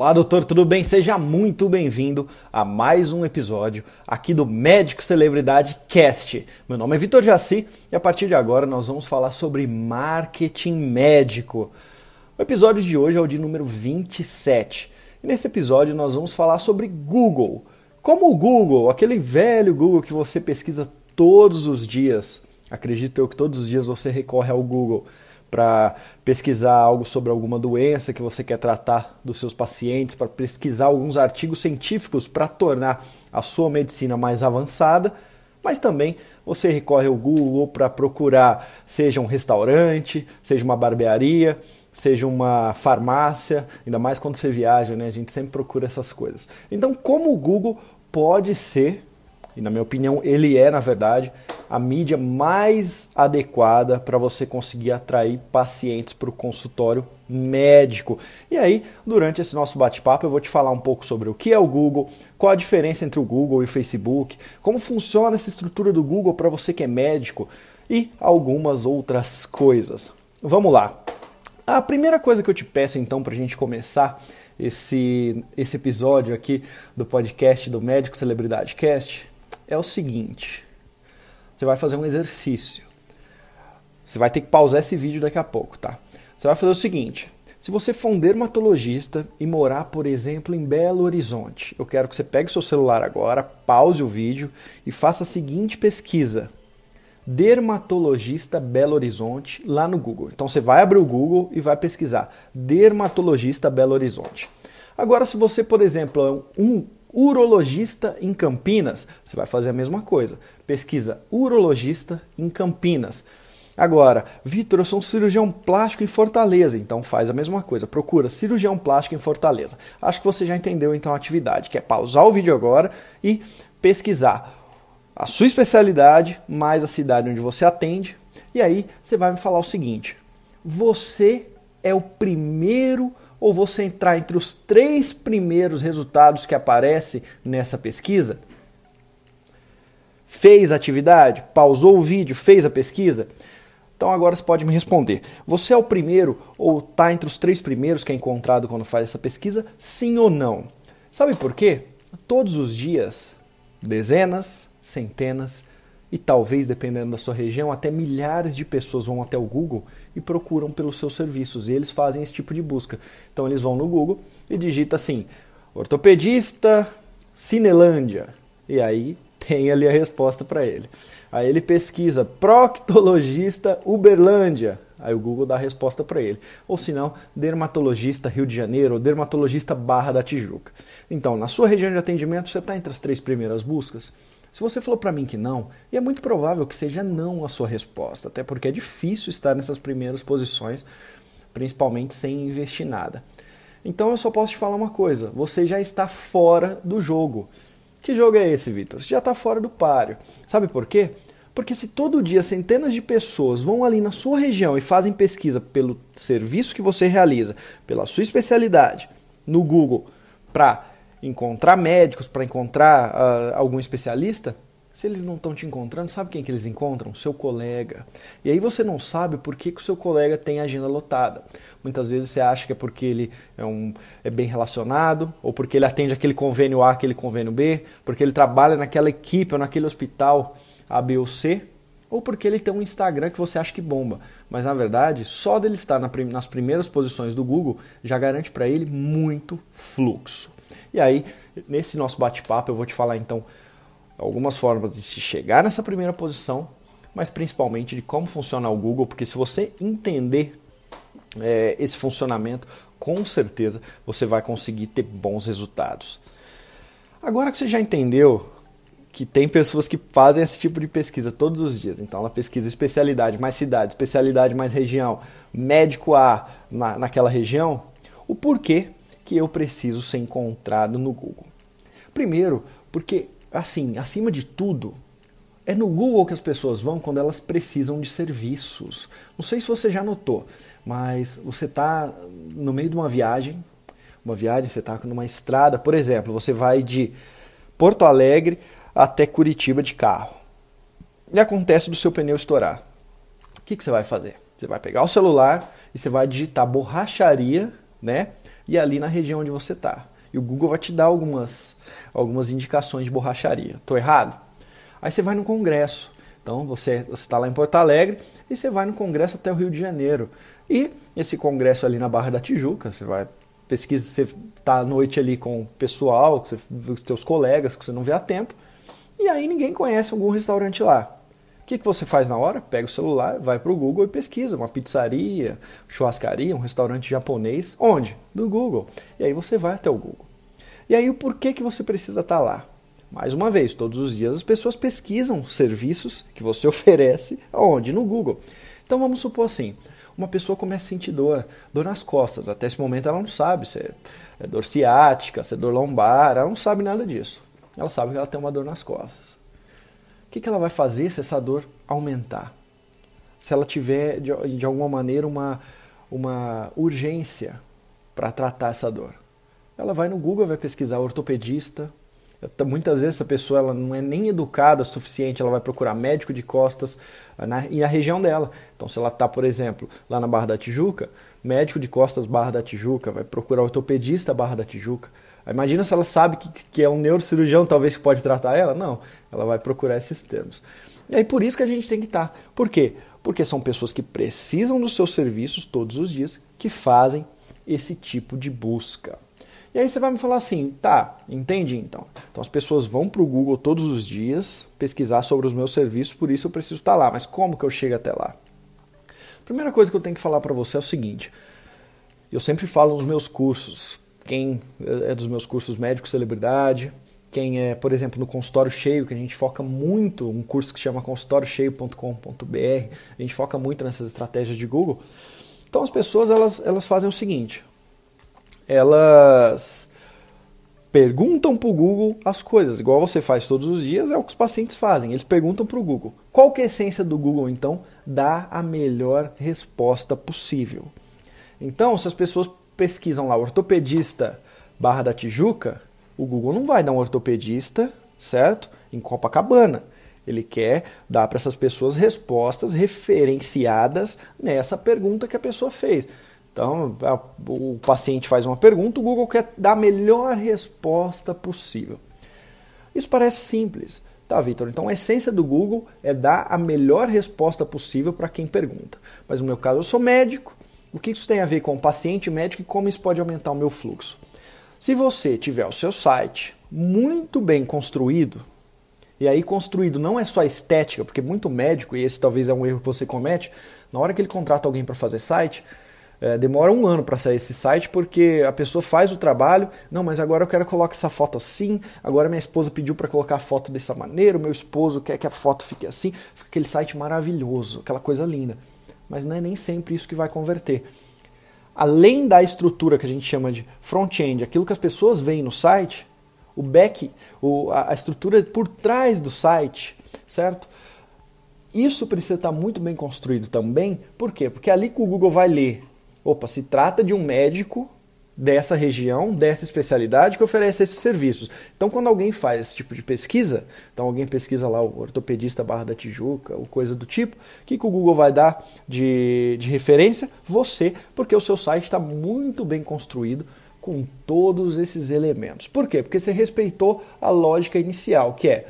Olá, doutor, tudo bem? Seja muito bem-vindo a mais um episódio aqui do Médico Celebridade Cast. Meu nome é Vitor Jaci e a partir de agora nós vamos falar sobre marketing médico. O episódio de hoje é o de número 27. E nesse episódio nós vamos falar sobre Google. Como o Google, aquele velho Google que você pesquisa todos os dias. Acredito eu que todos os dias você recorre ao Google para pesquisar algo sobre alguma doença que você quer tratar dos seus pacientes, para pesquisar alguns artigos científicos para tornar a sua medicina mais avançada, mas também você recorre ao Google para procurar, seja um restaurante, seja uma barbearia, seja uma farmácia, ainda mais quando você viaja, né? A gente sempre procura essas coisas. Então, como o Google pode ser e na minha opinião ele é, na verdade, a mídia mais adequada para você conseguir atrair pacientes para o consultório médico. E aí, durante esse nosso bate-papo, eu vou te falar um pouco sobre o que é o Google, qual a diferença entre o Google e o Facebook, como funciona essa estrutura do Google para você que é médico e algumas outras coisas. Vamos lá. A primeira coisa que eu te peço então para a gente começar esse, esse episódio aqui do podcast do Médico Celebridade Cast é o seguinte: você vai fazer um exercício. Você vai ter que pausar esse vídeo daqui a pouco, tá? Você vai fazer o seguinte: se você for um dermatologista e morar, por exemplo, em Belo Horizonte, eu quero que você pegue seu celular agora, pause o vídeo e faça a seguinte pesquisa: dermatologista Belo Horizonte lá no Google. Então você vai abrir o Google e vai pesquisar dermatologista Belo Horizonte. Agora, se você, por exemplo, é um urologista em Campinas, você vai fazer a mesma coisa. Pesquisa urologista em Campinas. Agora, Vitor, eu sou um cirurgião plástico em Fortaleza, então faz a mesma coisa. Procura cirurgião plástico em Fortaleza. Acho que você já entendeu então a atividade, que é pausar o vídeo agora e pesquisar a sua especialidade mais a cidade onde você atende. E aí você vai me falar o seguinte: você é o primeiro ou você entrar entre os três primeiros resultados que aparece nessa pesquisa? Fez a atividade? Pausou o vídeo? Fez a pesquisa? Então agora você pode me responder. Você é o primeiro ou está entre os três primeiros que é encontrado quando faz essa pesquisa? Sim ou não? Sabe por quê? Todos os dias, dezenas, centenas e talvez, dependendo da sua região, até milhares de pessoas vão até o Google e procuram pelos seus serviços. E eles fazem esse tipo de busca. Então eles vão no Google e digita assim: ortopedista Cinelândia. E aí tem ali a resposta para ele. Aí ele pesquisa proctologista Uberlândia. Aí o Google dá a resposta para ele. Ou se não, dermatologista Rio de Janeiro ou dermatologista Barra da Tijuca. Então, na sua região de atendimento, você está entre as três primeiras buscas? Se você falou para mim que não, e é muito provável que seja não a sua resposta, até porque é difícil estar nessas primeiras posições, principalmente sem investir nada. Então eu só posso te falar uma coisa: você já está fora do jogo. Que jogo é esse, Vitor? Você já está fora do páreo. Sabe por quê? Porque se todo dia centenas de pessoas vão ali na sua região e fazem pesquisa pelo serviço que você realiza, pela sua especialidade, no Google, para encontrar médicos, para encontrar uh, algum especialista, se eles não estão te encontrando, sabe quem que eles encontram? Seu colega. E aí você não sabe por que, que o seu colega tem agenda lotada. Muitas vezes você acha que é porque ele é, um, é bem relacionado, ou porque ele atende aquele convênio A, aquele convênio B, porque ele trabalha naquela equipe ou naquele hospital A, B ou C, ou porque ele tem um Instagram que você acha que bomba. Mas na verdade, só dele estar nas primeiras posições do Google já garante para ele muito fluxo. E aí, nesse nosso bate-papo, eu vou te falar então algumas formas de se chegar nessa primeira posição, mas principalmente de como funciona o Google, porque se você entender é, esse funcionamento, com certeza você vai conseguir ter bons resultados. Agora que você já entendeu que tem pessoas que fazem esse tipo de pesquisa todos os dias. Então ela pesquisa especialidade mais cidade, especialidade mais região, médico A na, naquela região. O porquê que eu preciso ser encontrado no Google? Primeiro, porque, assim, acima de tudo, é no Google que as pessoas vão quando elas precisam de serviços. Não sei se você já notou, mas você está no meio de uma viagem, uma viagem, você está numa estrada, por exemplo, você vai de Porto Alegre até Curitiba de carro. E acontece do seu pneu estourar. O que, que você vai fazer? Você vai pegar o celular e você vai digitar borracharia, né? E ali na região onde você está. E o Google vai te dar algumas, algumas indicações de borracharia. Estou errado? Aí você vai no congresso. Então você está lá em Porto Alegre e você vai no congresso até o Rio de Janeiro. E esse congresso ali na Barra da Tijuca, você vai pesquisa, você está à noite ali com o pessoal, com os seus colegas que você não vê há tempo, e aí ninguém conhece algum restaurante lá. Que, que você faz na hora? Pega o celular, vai para o Google e pesquisa uma pizzaria, churrascaria, um restaurante japonês. Onde? Do Google. E aí você vai até o Google. E aí o porquê que você precisa estar tá lá? Mais uma vez, todos os dias as pessoas pesquisam serviços que você oferece aonde? No Google. Então vamos supor assim, uma pessoa começa a sentir dor, dor nas costas. Até esse momento ela não sabe se é dor ciática, se é dor lombar, ela não sabe nada disso. Ela sabe que ela tem uma dor nas costas. O que, ela vai fazer se essa dor aumentar? Se ela tiver, de, alguma maneira, uma, uma urgência para tratar essa dor? Ela vai no Google, vai pesquisar ortopedista, Muitas vezes essa pessoa ela não é nem educada o suficiente, ela vai procurar médico de costas na, e a região dela. Então, se ela está, por exemplo, lá na Barra da Tijuca, médico de costas Barra da Tijuca, vai procurar ortopedista Barra da Tijuca. Imagina se ela sabe que, que é um neurocirurgião, talvez, que pode tratar ela. Não, ela vai procurar esses termos. E aí por isso que a gente tem que estar. Tá. Por quê? Porque são pessoas que precisam dos seus serviços todos os dias, que fazem esse tipo de busca. E aí você vai me falar assim, tá, entendi então. Então as pessoas vão para o Google todos os dias pesquisar sobre os meus serviços, por isso eu preciso estar lá. Mas como que eu chego até lá? Primeira coisa que eu tenho que falar para você é o seguinte: eu sempre falo nos meus cursos, quem é dos meus cursos médico celebridade, quem é, por exemplo, no consultório cheio, que a gente foca muito, um curso que chama consultóriocheio.com.br, a gente foca muito nessas estratégias de Google. Então as pessoas elas, elas fazem o seguinte: elas perguntam para o Google as coisas, igual você faz todos os dias, é o que os pacientes fazem. Eles perguntam para o Google. Qual que é a essência do Google, então? Dá a melhor resposta possível. Então, se as pessoas pesquisam lá ortopedista Barra da Tijuca, o Google não vai dar um ortopedista, certo? Em Copacabana. Ele quer dar para essas pessoas respostas referenciadas nessa pergunta que a pessoa fez. Então, o paciente faz uma pergunta, o Google quer dar a melhor resposta possível. Isso parece simples. Tá, Vitor? Então a essência do Google é dar a melhor resposta possível para quem pergunta. Mas no meu caso, eu sou médico. O que isso tem a ver com o paciente médico e como isso pode aumentar o meu fluxo? Se você tiver o seu site muito bem construído, e aí construído não é só estética, porque muito médico, e esse talvez é um erro que você comete, na hora que ele contrata alguém para fazer site, é, demora um ano para sair esse site porque a pessoa faz o trabalho. Não, mas agora eu quero colocar essa foto assim. Agora minha esposa pediu para colocar a foto dessa maneira. O meu esposo quer que a foto fique assim. Fica aquele site maravilhoso, aquela coisa linda. Mas não é nem sempre isso que vai converter. Além da estrutura que a gente chama de front-end, aquilo que as pessoas veem no site, o back, o, a, a estrutura por trás do site, certo? Isso precisa estar muito bem construído também. Por quê? Porque é ali que o Google vai ler opa, se trata de um médico dessa região, dessa especialidade que oferece esses serviços. Então, quando alguém faz esse tipo de pesquisa, então alguém pesquisa lá o ortopedista Barra da Tijuca, ou coisa do tipo, o que, que o Google vai dar de, de referência? Você, porque o seu site está muito bem construído com todos esses elementos. Por quê? Porque você respeitou a lógica inicial, que é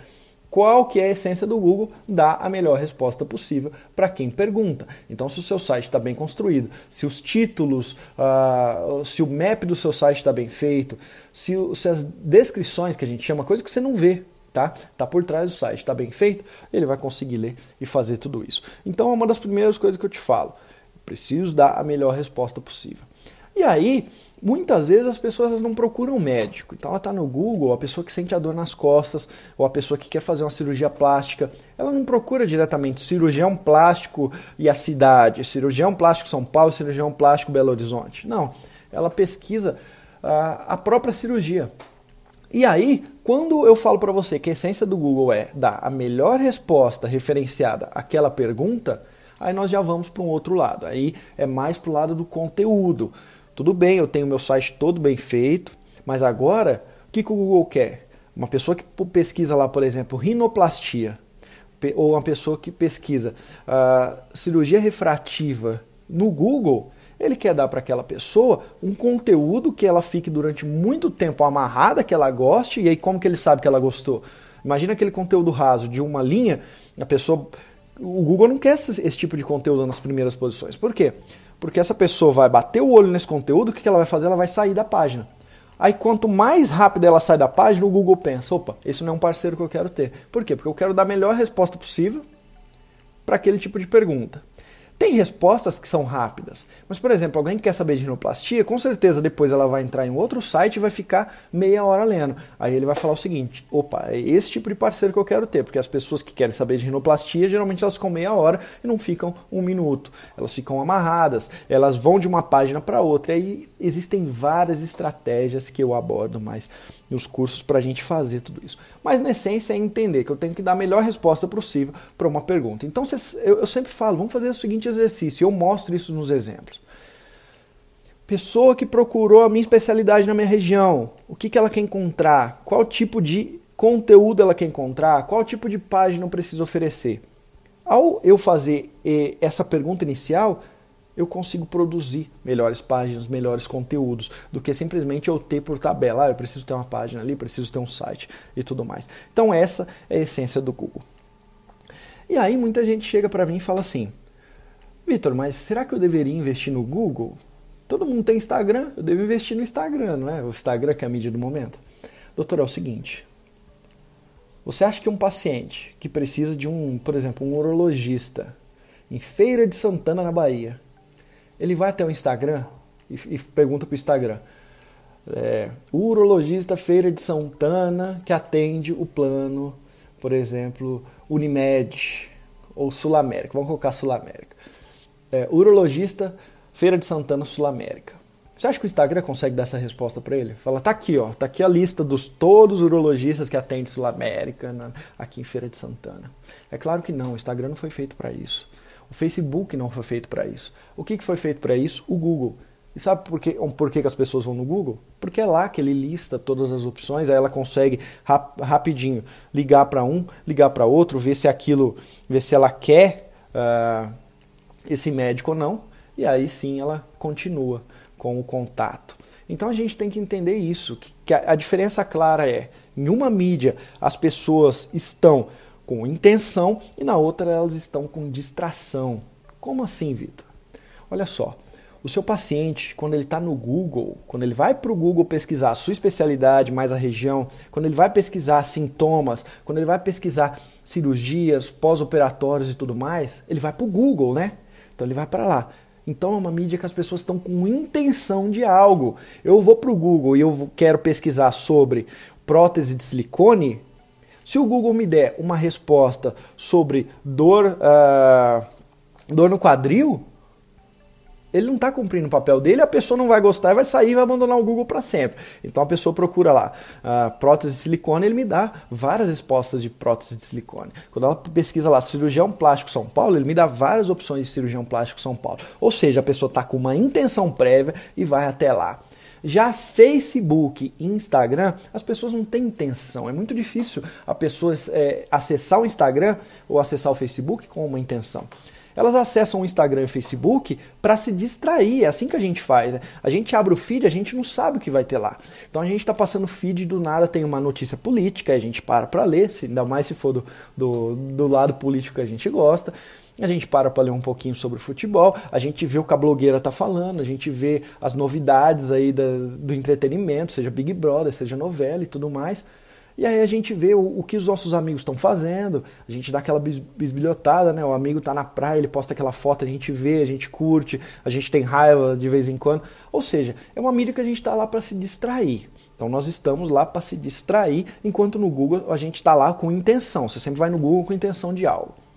qual que é a essência do Google, dá a melhor resposta possível para quem pergunta. Então, se o seu site está bem construído, se os títulos, uh, se o map do seu site está bem feito, se, se, as descrições, que a gente chama, coisa que você não vê, tá? Tá por trás do site, está bem feito, ele vai conseguir ler e fazer tudo isso. Então, é uma das primeiras coisas que eu te falo. Preciso dar a melhor resposta possível. E aí, muitas vezes as pessoas não procuram médico. Então ela está no Google, a pessoa que sente a dor nas costas, ou a pessoa que quer fazer uma cirurgia plástica, ela não procura diretamente cirurgião plástico e a cidade, cirurgião plástico São Paulo, cirurgião plástico Belo Horizonte. Não, ela pesquisa a, a própria cirurgia. E aí, quando eu falo para você que a essência do Google é dar a melhor resposta referenciada àquela pergunta, aí nós já vamos para um outro lado. Aí é mais para o lado do conteúdo. Tudo bem, eu tenho meu site todo bem feito, mas agora, o que, que o Google quer? Uma pessoa que pesquisa lá, por exemplo, rinoplastia, ou uma pessoa que pesquisa uh, cirurgia refrativa no Google, Ele quer dar para aquela pessoa um conteúdo que ela fique durante muito tempo amarrada, que ela goste, e aí como que ele sabe que ela gostou? Imagina aquele conteúdo raso de uma linha, a pessoa. O Google não quer esse, esse tipo de conteúdo nas primeiras posições. Por quê? Porque essa pessoa vai bater o olho nesse conteúdo, o que ela vai fazer? Ela vai sair da página. Aí quanto mais rápido ela sai da página, o Google pensa, opa, esse não é um parceiro que eu quero ter. Por quê? Porque eu quero dar a melhor resposta possível para aquele tipo de pergunta. Tem respostas que são rápidas, mas, por exemplo, alguém que quer saber de rinoplastia, com certeza depois ela vai entrar em outro site e vai ficar meia hora lendo. Aí ele vai falar o seguinte: opa, é esse tipo de parceiro que eu quero ter, porque as pessoas que querem saber de rinoplastia, geralmente elas ficam meia hora e não ficam um minuto. Elas ficam amarradas, elas vão de uma página para outra. E aí existem várias estratégias que eu abordo mais nos cursos para a gente fazer tudo isso. Mas na essência é entender que eu tenho que dar a melhor resposta possível para uma pergunta. Então eu sempre falo, vamos fazer o seguinte exercício, eu mostro isso nos exemplos. Pessoa que procurou a minha especialidade na minha região, o que, que ela quer encontrar? Qual tipo de conteúdo ela quer encontrar? Qual tipo de página eu preciso oferecer? Ao eu fazer eh, essa pergunta inicial, eu consigo produzir melhores páginas, melhores conteúdos, do que simplesmente eu ter por tabela. Ah, eu preciso ter uma página ali, preciso ter um site e tudo mais. Então, essa é a essência do Google. E aí, muita gente chega para mim e fala assim: Vitor, mas será que eu deveria investir no Google? Todo mundo tem Instagram, eu devo investir no Instagram, não é? O Instagram que é a mídia do momento. Doutor, é o seguinte. Você acha que um paciente que precisa de um, por exemplo, um urologista em Feira de Santana, na Bahia, ele vai até o Instagram e, e pergunta para o Instagram. É, urologista Feira de Santana que atende o plano, por exemplo, Unimed ou Sul América. Vamos colocar Sul América é, urologista Feira de Santana Sul América. Você acha que o Instagram consegue dar essa resposta para ele? Fala, tá aqui, ó, tá aqui a lista dos todos os urologistas que atendem Sul América, aqui em Feira de Santana. É claro que não, o Instagram não foi feito para isso. O Facebook não foi feito para isso. O que, que foi feito para isso? O Google. E sabe por, que, por que, que as pessoas vão no Google? Porque é lá que ele lista todas as opções, aí ela consegue rap, rapidinho ligar para um, ligar para outro, ver se aquilo, ver se ela quer. Uh, esse médico ou não, e aí sim ela continua com o contato. Então a gente tem que entender isso, que a diferença clara é, em uma mídia as pessoas estão com intenção e na outra elas estão com distração. Como assim, Vitor? Olha só, o seu paciente, quando ele está no Google, quando ele vai para o Google pesquisar a sua especialidade, mais a região, quando ele vai pesquisar sintomas, quando ele vai pesquisar cirurgias, pós-operatórios e tudo mais, ele vai para o Google, né? Então ele vai para lá. Então é uma mídia que as pessoas estão com intenção de algo. Eu vou para o Google e eu quero pesquisar sobre prótese de silicone. Se o Google me der uma resposta sobre dor, uh, dor no quadril, ele não está cumprindo o papel dele, a pessoa não vai gostar e vai sair e vai abandonar o Google para sempre. Então a pessoa procura lá uh, prótese de silicone, ele me dá várias respostas de prótese de silicone. Quando ela pesquisa lá cirurgião plástico São Paulo, ele me dá várias opções de cirurgião plástico São Paulo. Ou seja, a pessoa está com uma intenção prévia e vai até lá. Já Facebook e Instagram, as pessoas não têm intenção. É muito difícil a pessoa é, acessar o Instagram ou acessar o Facebook com uma intenção elas acessam o Instagram e o Facebook para se distrair. É assim que a gente faz. Né? A gente abre o feed, a gente não sabe o que vai ter lá. Então a gente está passando feed do nada tem uma notícia política, a gente para para ler, ainda mais se for do, do, do lado político que a gente gosta. A gente para para ler um pouquinho sobre futebol, a gente vê o que a blogueira tá falando, a gente vê as novidades aí da, do entretenimento, seja Big Brother, seja novela e tudo mais. E aí a gente vê o, o que os nossos amigos estão fazendo, a gente dá aquela bisbilhotada, né? O amigo tá na praia, ele posta aquela foto, a gente vê, a gente curte, a gente tem raiva de vez em quando. Ou seja, é uma mídia que a gente está lá para se distrair. Então nós estamos lá para se distrair, enquanto no Google a gente está lá com intenção. Você sempre vai no Google com intenção de algo.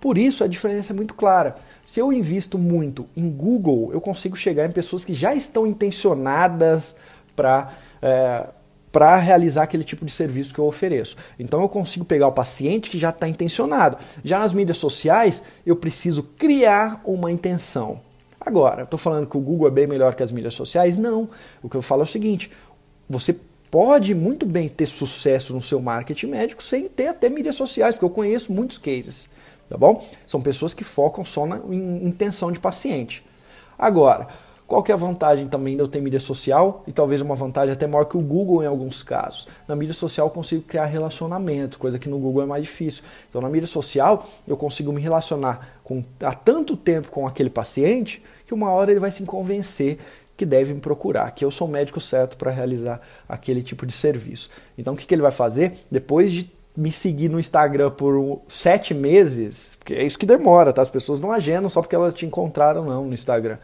Por isso a diferença é muito clara. Se eu invisto muito em Google, eu consigo chegar em pessoas que já estão intencionadas para é, para realizar aquele tipo de serviço que eu ofereço. Então eu consigo pegar o paciente que já está intencionado. Já nas mídias sociais, eu preciso criar uma intenção. Agora, estou falando que o Google é bem melhor que as mídias sociais? Não. O que eu falo é o seguinte: você pode muito bem ter sucesso no seu marketing médico sem ter até mídias sociais, porque eu conheço muitos cases, tá bom? São pessoas que focam só na intenção de paciente. Agora, Qual que é a vantagem também de eu ter mídia social? E talvez uma vantagem até maior que o Google em alguns casos. Na mídia social eu consigo criar relacionamento, coisa que no Google é mais difícil. Então na mídia social eu consigo me relacionar com, há tanto tempo com aquele paciente que uma hora ele vai se convencer que deve me procurar, que eu sou o médico certo para realizar aquele tipo de serviço. Então o que, que ele vai fazer? Depois de me seguir no Instagram por sete meses, porque é isso que demora, tá? As pessoas não agendam só porque elas te encontraram não no Instagram.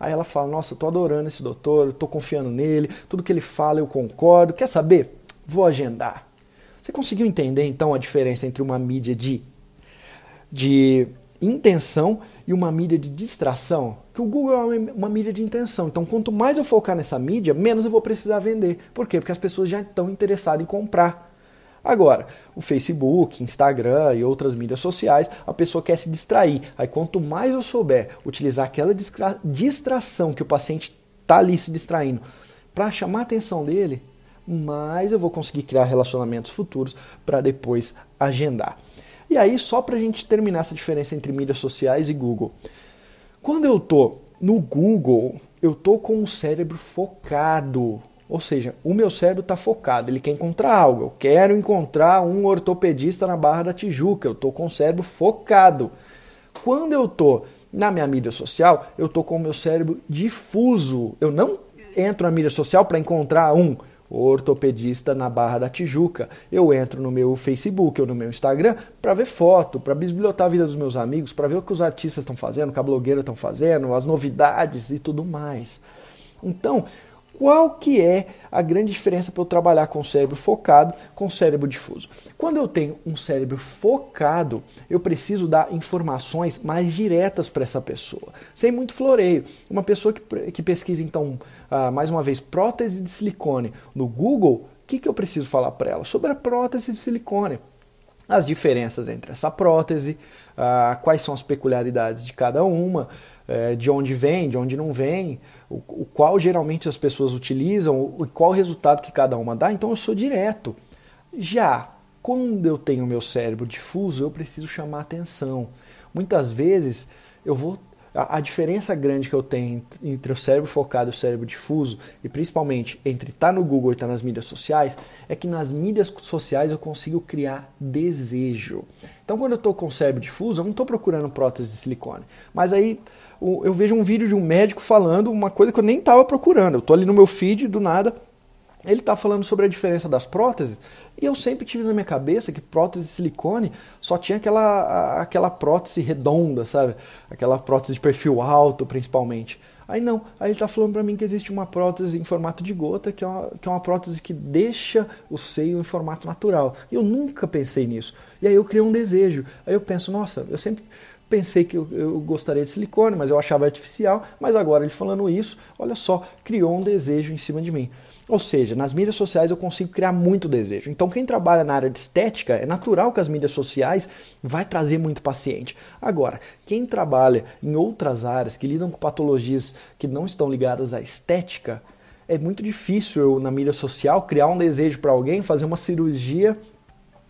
Aí ela fala, nossa, eu tô adorando esse doutor, tô confiando nele, tudo que ele fala eu concordo. Quer saber? Vou agendar. Você conseguiu entender então a diferença entre uma mídia de, de intenção e uma mídia de distração? Que o Google é uma mídia de intenção. Então, quanto mais eu focar nessa mídia, menos eu vou precisar vender. Por quê? Porque as pessoas já estão interessadas em comprar. Agora, o Facebook, Instagram e outras mídias sociais, a pessoa quer se distrair. Aí quanto mais eu souber utilizar aquela distra distração que o paciente está ali se distraindo para chamar a atenção dele, mais eu vou conseguir criar relacionamentos futuros para depois agendar. E aí, só para a gente terminar essa diferença entre mídias sociais e Google. Quando eu tô no Google, eu tô com o cérebro focado ou seja, o meu cérebro está focado, ele quer encontrar algo. Eu quero encontrar um ortopedista na Barra da Tijuca, eu estou com o cérebro focado. Quando eu estou na minha mídia social, eu estou com o meu cérebro difuso. Eu não entro na mídia social para encontrar um ortopedista na Barra da Tijuca. Eu entro no meu Facebook ou no meu Instagram para ver foto, para bisbilhotar a vida dos meus amigos, para ver o que os artistas estão fazendo, o que a blogueira estão fazendo, as novidades e tudo mais. Então, qual que é a grande diferença para eu trabalhar com o cérebro focado com o cérebro difuso? Quando eu tenho um cérebro focado, eu preciso dar informações mais diretas para essa pessoa, sem muito floreio. Uma pessoa que, que pesquisa, então, ah, mais uma vez, prótese de silicone no Google, o que, que eu preciso falar para ela? Sobre a prótese de silicone. As diferenças entre essa prótese, ah, quais são as peculiaridades de cada uma, eh, de onde vem, de onde não vem, o, o qual geralmente as pessoas utilizam, o, qual resultado que cada uma dá, então eu sou direto. Já quando eu tenho meu cérebro difuso, eu preciso chamar atenção. Muitas vezes eu vou a, a, diferença grande que eu tenho entre o cérebro focado e o cérebro difuso, e principalmente entre estar tá no Google e estar tá nas mídias sociais, é que nas mídias sociais eu consigo criar desejo. Então, quando eu estou com o cérebro difuso, eu não estou procurando prótese de silicone. Mas aí eu vejo um vídeo de um médico falando uma coisa que eu nem estava procurando. Eu estou ali no meu feed, do nada, ele está falando sobre a diferença das próteses e eu sempre tive na minha cabeça que prótese de silicone só tinha aquela, aquela prótese redonda, sabe? Aquela prótese de perfil alto, principalmente. Aí não, aí ele está falando para mim que existe uma prótese em formato de gota, que é, uma, que é uma prótese que deixa o seio em formato natural. Eu nunca pensei nisso. E aí eu criei um desejo. Aí eu penso, nossa, eu sempre pensei que eu, eu, gostaria de silicone, mas eu achava artificial, mas agora ele falando isso, olha só, criou um desejo em cima de mim. Ou seja, nas mídias sociais eu consigo criar muito desejo. Então quem trabalha na área de estética, é natural que as mídias sociais vai trazer muito paciente. Agora, quem trabalha em outras áreas que lidam com patologias que não estão ligadas à estética, é muito difícil eu, na mídia social criar um desejo para alguém, fazer uma cirurgia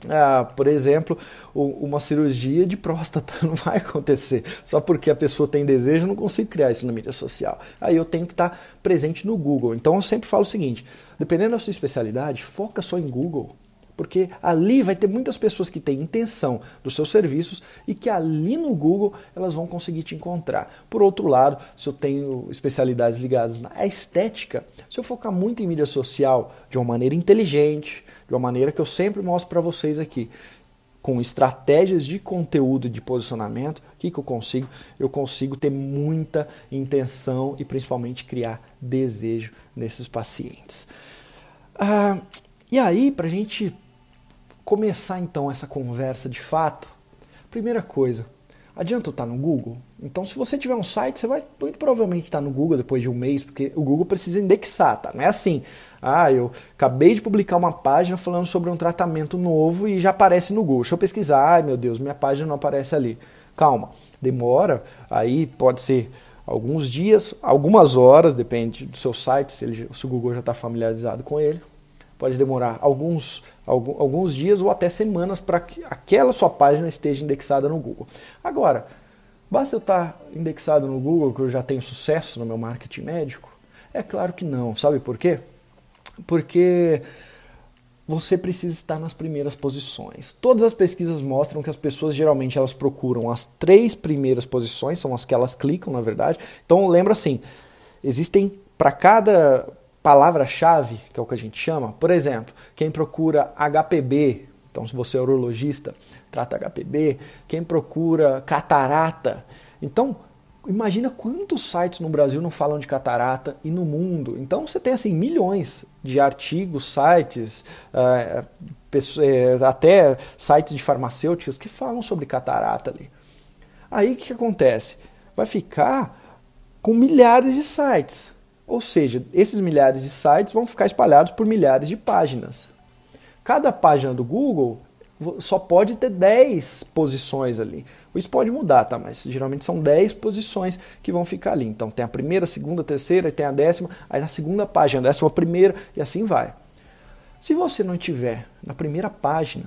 ah, por exemplo, uma cirurgia de próstata não vai acontecer. Só porque a pessoa tem desejo, eu não consigo criar isso na mídia social. Aí eu tenho que estar presente no Google. Então eu sempre falo o seguinte: dependendo da sua especialidade, foca só em Google. Porque ali vai ter muitas pessoas que têm intenção dos seus serviços e que ali no Google elas vão conseguir te encontrar. Por outro lado, se eu tenho especialidades ligadas à estética, se eu focar muito em mídia social de uma maneira inteligente, de uma maneira que eu sempre mostro para vocês aqui. Com estratégias de conteúdo de posicionamento, o que, que eu consigo? Eu consigo ter muita intenção e principalmente criar desejo nesses pacientes. Ah, e aí, para a gente começar então essa conversa de fato, primeira coisa, adianta estar no Google? Então, se você tiver um site, você vai muito provavelmente estar no Google depois de um mês, porque o Google precisa indexar, tá? Não é assim, ah, eu acabei de publicar uma página falando sobre um tratamento novo e já aparece no Google. Deixa eu pesquisar, ai meu Deus, minha página não aparece ali. Calma, demora, aí pode ser alguns dias, algumas horas, depende do seu site, se, ele, se o Google já está familiarizado com ele. Pode demorar alguns, alguns dias ou até semanas para que aquela sua página esteja indexada no Google. Agora, Basta eu estar indexado no Google que eu já tenho sucesso no meu marketing médico? É claro que não. Sabe por quê? Porque você precisa estar nas primeiras posições. Todas as pesquisas mostram que as pessoas geralmente elas procuram as três primeiras posições, são as que elas clicam, na verdade. Então lembra assim, existem para cada palavra-chave, que é o que a gente chama, por exemplo, quem procura HPB, então se você é urologista, trata HPB, quem procura catarata. Então, imagina quantos sites no Brasil não falam de catarata e no mundo. Então você tem assim milhões de artigos, sites, uh, até sites de farmacêuticas que falam sobre catarata ali. Aí o que acontece? Vai ficar com milhares de sites. Ou seja, esses milhares de sites vão ficar espalhados por milhares de páginas. Cada página do Google só pode ter 10 posições ali. Isso pode mudar, tá? Mas geralmente são 10 posições que vão ficar ali. Então tem a primeira, a segunda, a terceira, tem a décima, aí na segunda página, a décima primeira e assim vai. Se você não tiver na primeira página,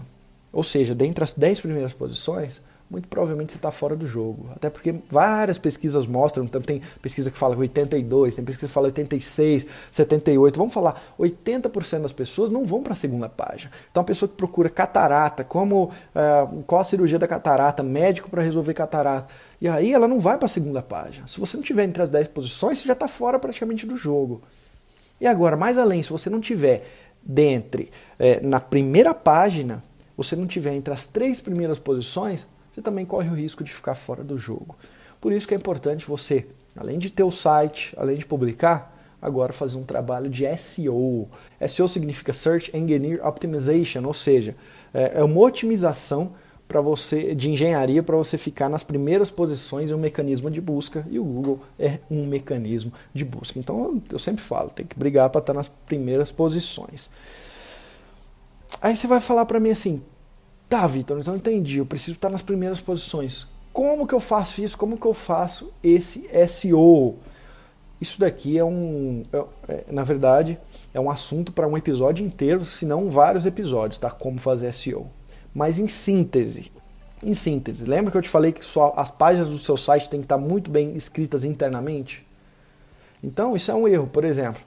ou seja, dentre as 10 primeiras posições, muito provavelmente você está fora do jogo. Até porque várias pesquisas mostram, então tem pesquisa que fala 82, tem pesquisa que fala 86, 78. Vamos falar, 80% das pessoas não vão para a segunda página. Então a pessoa que procura catarata, como uh, qual a cirurgia da catarata, médico para resolver catarata. E aí ela não vai para a segunda página. Se você não tiver entre as 10 posições, você já está fora praticamente do jogo. E agora, mais além, se você não tiver dentre, eh, na primeira página, você não tiver entre as três primeiras posições, você também corre o risco de ficar fora do jogo. Por isso que é importante você, além de ter o site, além de publicar, agora fazer um trabalho de SEO. SEO significa Search Engine Optimization, ou seja, é, é uma otimização para você de engenharia para você ficar nas primeiras posições em um mecanismo de busca e o Google é um mecanismo de busca. Então eu sempre falo, tem que brigar para estar nas primeiras posições. Aí você vai falar para mim assim, Tá, Vitor, então entendi, eu preciso estar nas primeiras posições. Como que eu faço isso? Como que eu faço esse SEO? Isso daqui é um, é, é, na verdade, é um assunto para um episódio inteiro, se não vários episódios, tá? Como fazer SEO. Mas em síntese, em síntese, lembra que eu te falei que as páginas do seu site têm que estar muito bem escritas internamente? Então, isso é um erro. Por exemplo,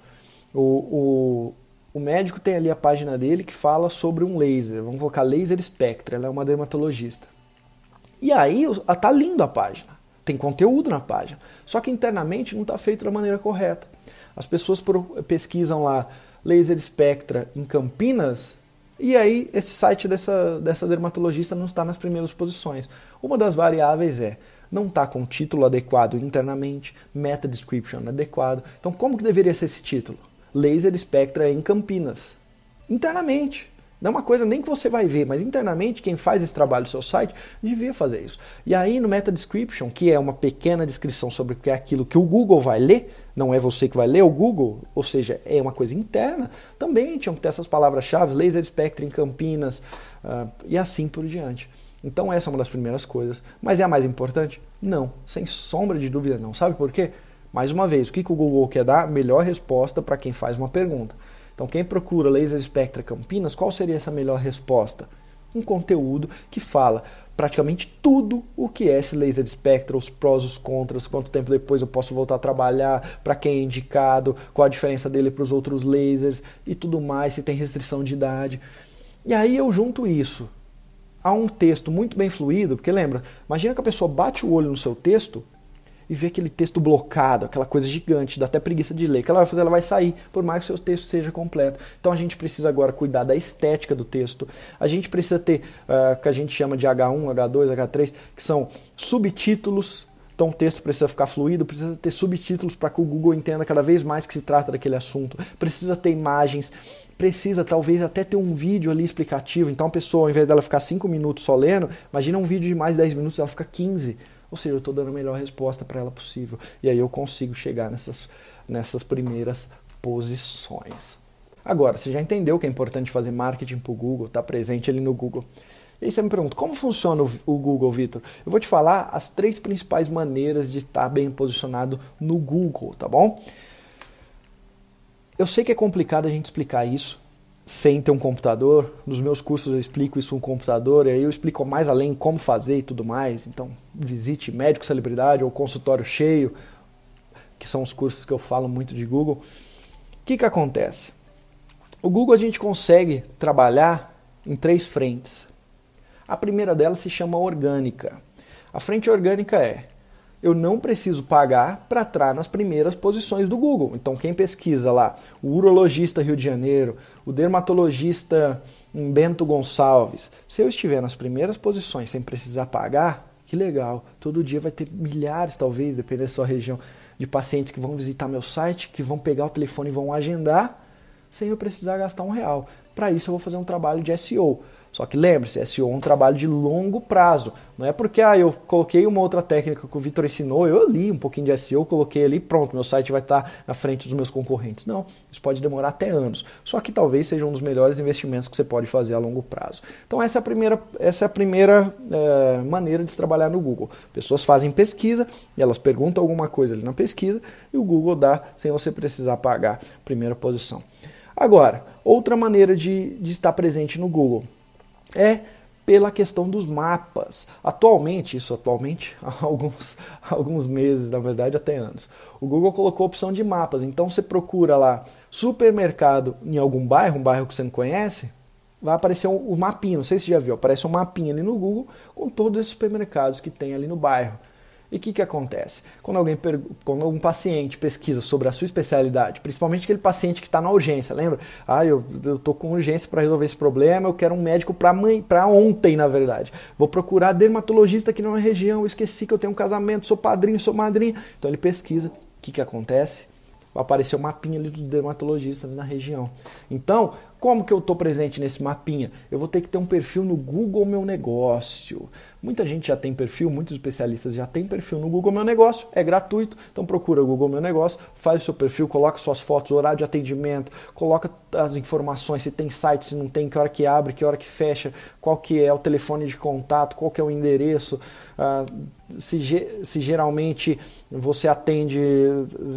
o, o médico tem ali a página dele que fala sobre um laser. Vamos colocar laser Spectra, ela é uma dermatologista. E aí tá lindo a página. Tem conteúdo na página. Só que internamente não está feito da maneira correta. As pessoas pesquisam lá laser Spectra em Campinas e aí esse site dessa, dessa dermatologista não está nas primeiras posições. Uma das variáveis é não está com título adequado internamente, meta description adequado. Então como que deveria ser esse título? Laser Spectra em Campinas. Internamente. Não é uma coisa nem que você vai ver, mas internamente quem faz esse trabalho no seu site devia fazer isso. E aí no Meta Description, que é uma pequena descrição sobre o que é aquilo que o Google vai ler, não é você que vai ler o Google, ou seja, é uma coisa interna, também tinham que ter essas palavras-chave, Laser Spectra em Campinas uh, e assim por diante. Então essa é uma das primeiras coisas. Mas é a mais importante? Não, sem sombra de dúvida não. Sabe por quê? Mais uma vez, o que, que o Google quer dar? Melhor resposta para quem faz uma pergunta. Então, quem procura Laser Spectra Campinas, qual seria essa melhor resposta? Um conteúdo que fala praticamente tudo o que é esse laser spectra, os prós, os contras, quanto tempo depois eu posso voltar a trabalhar, para quem é indicado, qual a diferença dele para os outros lasers e tudo mais, se tem restrição de idade. E aí eu junto isso a um texto muito bem fluido, porque lembra, imagina que a pessoa bate o olho no seu texto e ver aquele texto blocado, aquela coisa gigante, dá até preguiça de ler. O que ela vai fazer? Ela vai sair, por mais que o seu texto seja completo. Então a gente precisa agora cuidar da estética do texto. A gente precisa ter uh, o que a gente chama de H1, H2, H3, que são subtítulos. Então o texto precisa ficar fluido, precisa ter subtítulos para que o Google entenda cada vez mais que se trata daquele assunto. Precisa ter imagens, precisa talvez até ter um vídeo ali explicativo. Então a pessoa, ao invés dela ficar 5 minutos só lendo, imagina um vídeo de mais de 10 minutos, ela fica 15 ou seja, eu estou dando a melhor resposta para ela possível. E aí eu consigo chegar nessas, nessas primeiras posições. Agora, você já entendeu que é importante fazer marketing para o Google, tá presente ali no Google. E aí você me pergunta, como funciona o Google, Vitor? Eu vou te falar as três principais maneiras de estar bem posicionado no Google, tá bom? Eu sei que é complicado a gente explicar isso sem ter um computador. Nos meus cursos eu explico isso no computador, e aí eu explico mais além como fazer e tudo mais. Então, visite Médico Celebridade ou Consultório Cheio, que são os cursos que eu falo muito de Google. O que, que acontece? O Google a gente consegue trabalhar em três frentes. A primeira delas se chama orgânica. A frente orgânica é eu não preciso pagar para estar nas primeiras posições do Google. Então, quem pesquisa lá, o urologista Rio de Janeiro, o dermatologista Bento Gonçalves, se eu estiver nas primeiras posições sem precisar pagar, que legal. Todo dia vai ter milhares, talvez, dependendo da sua região, de pacientes que vão visitar meu site, que vão pegar o telefone e vão agendar, sem eu precisar gastar um real. Para isso, eu vou fazer um trabalho de SEO. Só que lembre-se, SEO é um trabalho de longo prazo. Não é porque ah, eu coloquei uma outra técnica que o Vitor ensinou, eu li um pouquinho de SEO, coloquei ali, pronto, meu site vai estar na frente dos meus concorrentes. Não, isso pode demorar até anos. Só que talvez seja um dos melhores investimentos que você pode fazer a longo prazo. Então essa é a primeira, essa é a primeira é, maneira de se trabalhar no Google. Pessoas fazem pesquisa e elas perguntam alguma coisa ali na pesquisa e o Google dá sem você precisar pagar primeira posição. Agora, outra maneira de, de estar presente no Google é pela questão dos mapas. Atualmente, isso atualmente, há alguns, alguns meses, na verdade, até anos, o Google colocou a opção de mapas. Então você procura lá supermercado em algum bairro, um bairro que você não conhece, vai aparecer um, um mapinha, não sei se você já viu, aparece um mapinha ali no Google com todos esses supermercados que tem ali no bairro. E o que, que acontece? Quando alguém quando um paciente pesquisa sobre a sua especialidade, principalmente aquele paciente que está na urgência, lembra? Ah, eu estou com urgência para resolver esse problema, eu quero um médico para ontem, na verdade. Vou procurar dermatologista aqui na região, eu esqueci que eu tenho um casamento, sou padrinho, sou madrinha. Então ele pesquisa. O que, que acontece? Vai aparecer o um mapinha ali dos dermatologistas na região. Então, como que eu estou presente nesse mapinha? Eu vou ter que ter um perfil no Google Meu Negócio. Muita gente já tem perfil, muitos especialistas já têm perfil no Google Meu Negócio, é gratuito, então procura o Google Meu Negócio, faz o seu perfil, coloca suas fotos, horário de atendimento, coloca as informações, se tem site, se não tem, que hora que abre, que hora que fecha, qual que é o telefone de contato, qual que é o endereço, uh, se, se geralmente você atende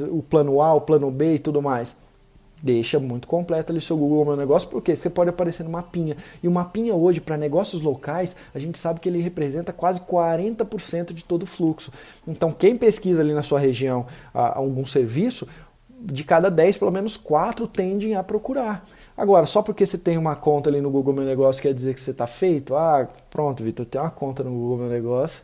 o plano A, o plano B e tudo mais deixa muito completo ali seu Google Meu Negócio, porque você pode aparecer no mapinha. E o mapinha hoje, para negócios locais, a gente sabe que ele representa quase 40% de todo o fluxo. Então, quem pesquisa ali na sua região algum serviço, de cada 10, pelo menos 4 tendem a procurar. Agora, só porque você tem uma conta ali no Google Meu Negócio quer dizer que você está feito? Ah, pronto, Vitor, tem uma conta no Google Meu Negócio,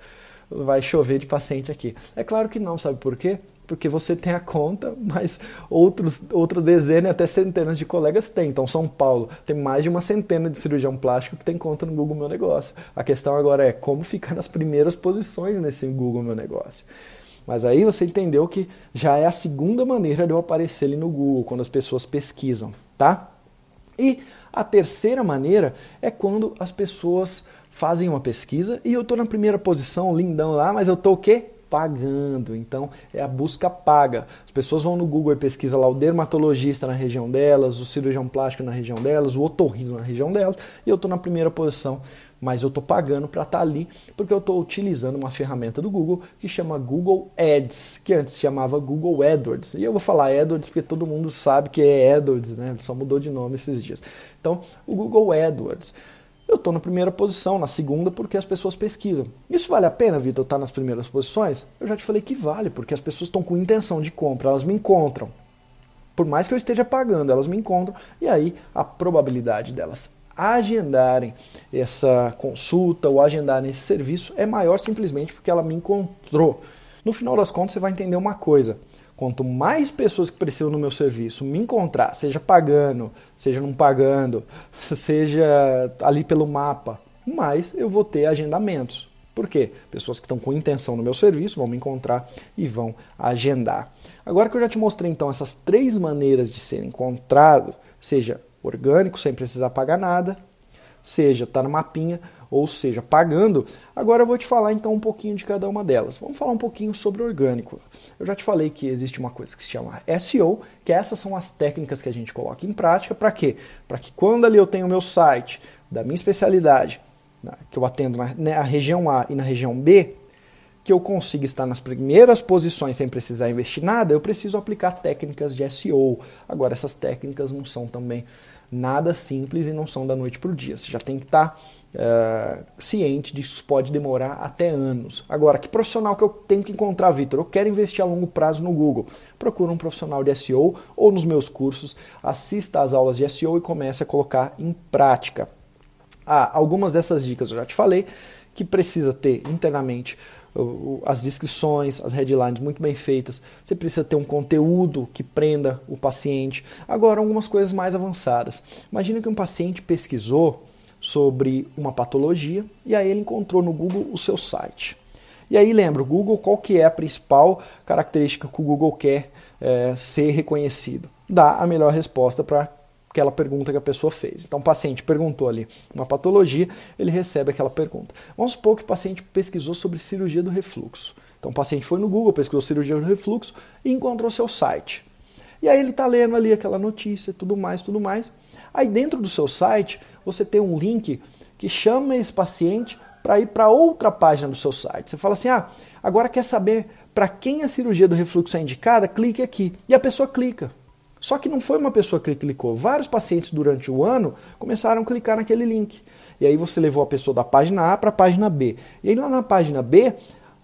vai chover de paciente aqui. É claro que não, sabe por quê? Porque você tem a conta, mas outros, outra dezena até centenas de colegas têm. Então, São Paulo tem mais de uma centena de cirurgião plástico que tem conta no Google Meu Negócio. A questão agora é como ficar nas primeiras posições nesse Google Meu Negócio. Mas aí você entendeu que já é a segunda maneira de eu aparecer ali no Google, quando as pessoas pesquisam, tá? E a terceira maneira é quando as pessoas fazem uma pesquisa e eu estou na primeira posição, lindão lá, mas eu estou o quê? Pagando. Então é a busca paga. As pessoas vão no Google e pesquisam lá o dermatologista na região delas, o cirurgião plástico na região delas, o otorrino na região delas, e eu estou na primeira posição, mas eu estou pagando para estar tá ali porque eu estou utilizando uma ferramenta do Google que chama Google Ads, que antes chamava Google AdWords. E eu vou falar AdWords porque todo mundo sabe que é AdWords, né? Só mudou de nome esses dias. Então, o Google AdWords eu estou na primeira posição, na segunda, porque as pessoas pesquisam. Isso vale a pena, Vitor, estar tá nas primeiras posições? Eu já te falei que vale, porque as pessoas estão com intenção de compra, elas me encontram. Por mais que eu esteja pagando, elas me encontram, e aí a probabilidade delas agendarem essa consulta ou agendarem esse serviço é maior simplesmente porque ela me encontrou. No final das contas, você vai entender uma coisa Quanto mais pessoas que precisam do meu serviço me encontrar, seja pagando, seja não pagando, seja ali pelo mapa, mais eu vou ter agendamentos. Por quê? Pessoas que estão com intenção no meu serviço vão me encontrar e vão agendar. Agora que eu já te mostrei então essas três maneiras de ser encontrado, seja orgânico sem precisar pagar nada, seja tá no mapinha, ou seja, pagando. Agora eu vou te falar então um pouquinho de cada uma delas. Vamos falar um pouquinho sobre orgânico. Eu já te falei que existe uma coisa que se chama SEO, que essas são as técnicas que a gente coloca em prática para quê? Para que quando ali eu tenho o meu site da minha especialidade, né, que eu atendo na, na né, região A e na região B, que eu consiga estar nas primeiras posições sem precisar investir nada, eu preciso aplicar técnicas de SEO. Agora, essas técnicas não são também nada simples e não são da noite para o dia. Você já tem que estar tá, uh, ciente de que isso pode demorar até anos. Agora, que profissional que eu tenho que encontrar, Vitor? Eu quero investir a longo prazo no Google. Procura um profissional de SEO ou nos meus cursos, assista às aulas de SEO e comece a colocar em prática. Ah, algumas dessas dicas eu já te falei que precisa ter internamente as descrições, as headlines muito bem feitas. Você precisa ter um conteúdo que prenda o paciente. Agora, algumas coisas mais avançadas. Imagina que um paciente pesquisou sobre uma patologia e aí ele encontrou no Google o seu site. E aí lembra, o Google qual que é a principal característica que o Google quer é, ser reconhecido? Dá a melhor resposta para aquela pergunta que a pessoa fez. Então, o paciente perguntou ali uma patologia, ele recebe aquela pergunta. Vamos supor que o paciente pesquisou sobre cirurgia do refluxo. Então, o paciente foi no Google, pesquisou cirurgia do refluxo e encontrou seu site. E aí ele está lendo ali aquela notícia, tudo mais, tudo mais. Aí dentro do seu site, você tem um link que chama esse paciente para ir para outra página do seu site. Você fala assim: ah, agora quer saber para quem a cirurgia do refluxo é indicada? Clique aqui. E a pessoa clica. Só que não foi uma pessoa que clicou. Vários pacientes durante o ano começaram a clicar naquele link. E aí você levou a pessoa da página A para a página B. E aí lá na página B,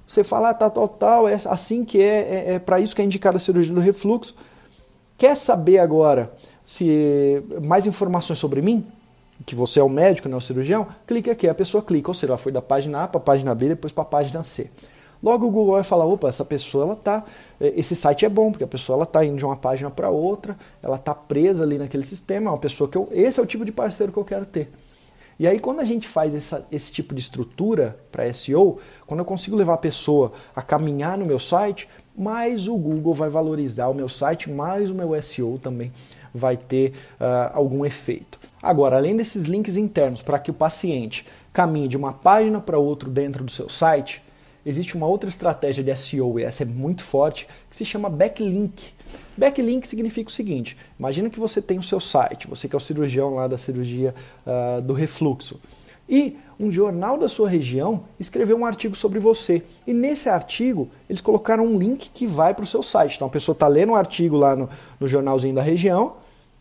você fala, ah, tá, tal, tal, é assim que é, é, é para isso que é indicada a cirurgia do refluxo. Quer saber agora se mais informações sobre mim? Que você é o médico, não é o cirurgião? Clique aqui, a pessoa clica, ou seja, ela foi da página A para a página B, depois para a página C. Logo o Google vai falar, opa, essa pessoa ela tá, eh, esse site é bom porque a pessoa ela tá indo de uma página para outra, ela tá presa ali naquele sistema, é uma pessoa que eu, esse é o tipo de parceiro que eu quero ter. E aí quando a gente faz essa, esse tipo de estrutura para SEO, quando eu consigo levar a pessoa a caminhar no meu site, mais o Google vai valorizar o meu site, mais o meu SEO também vai ter uh, algum efeito. Agora, além desses links internos para que o paciente caminhe de uma página para outra dentro do seu site, existe uma outra estratégia de SEO, e essa é muito forte, que se chama backlink. Backlink significa o seguinte: imagina que você tem o seu site, você que é o cirurgião lá da cirurgia uh, do refluxo, e um jornal da sua região escreveu um artigo sobre você. E nesse artigo, eles colocaram um link que vai para o seu site. Então a pessoa está lendo um artigo lá no, no jornalzinho da região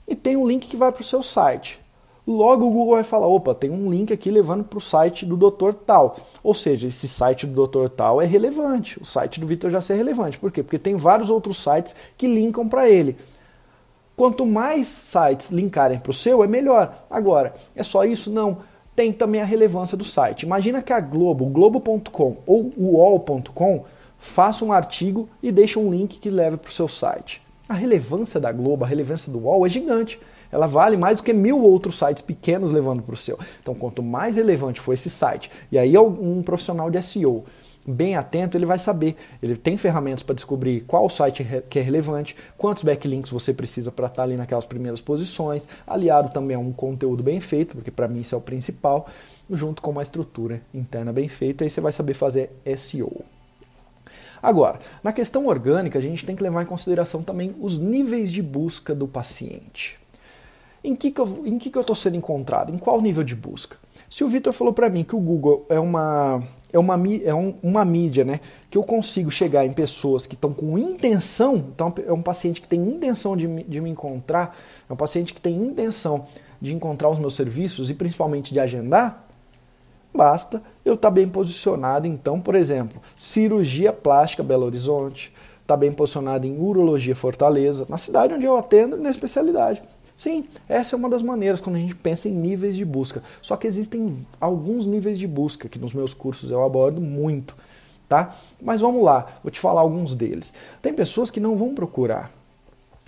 e tem um link que vai para o seu site. Logo o Google vai falar, opa, tem um link aqui levando para o site do doutor tal. Ou seja, esse site do doutor tal é relevante. O site do Vitor já é relevante. Por quê? Porque tem vários outros sites que linkam para ele. Quanto mais sites linkarem para o seu, é melhor. Agora, é só isso? Não. Tem também a relevância do site. Imagina que a Globo, Globo.com ou UOL.com faça um artigo e deixe um link que leve para o seu site. A relevância da Globo, a relevância do UOL é gigante ela vale mais do que mil outros sites pequenos levando para o seu. Então, quanto mais relevante for esse site, e aí um profissional de SEO bem atento, ele vai saber. Ele tem ferramentas para descobrir qual site que é relevante, quantos backlinks você precisa para estar tá ali naquelas primeiras posições, aliado também a um conteúdo bem feito, porque para mim isso é o principal, junto com uma estrutura interna bem feita, aí você vai saber fazer SEO. Agora, na questão orgânica, a gente tem que levar em consideração também os níveis de busca do paciente. Em que, que eu em que, que eu estou sendo encontrado? Em qual nível de busca? Se o Vitor falou para mim que o Google é uma é uma, é um, uma mídia, né? Que eu consigo chegar em pessoas que estão com intenção, então é um paciente que tem intenção de, de me encontrar, é um paciente que tem intenção de encontrar os meus serviços e principalmente de agendar, basta eu estar tá bem posicionado. Então, por exemplo, cirurgia plástica Belo Horizonte, está bem posicionado em urologia Fortaleza, na cidade onde eu atendo na especialidade. Sim, essa é uma das maneiras quando a gente pensa em níveis de busca. Só que existem alguns níveis de busca que nos meus cursos eu abordo muito, tá? Mas vamos lá, vou te falar alguns deles. Tem pessoas que não vão procurar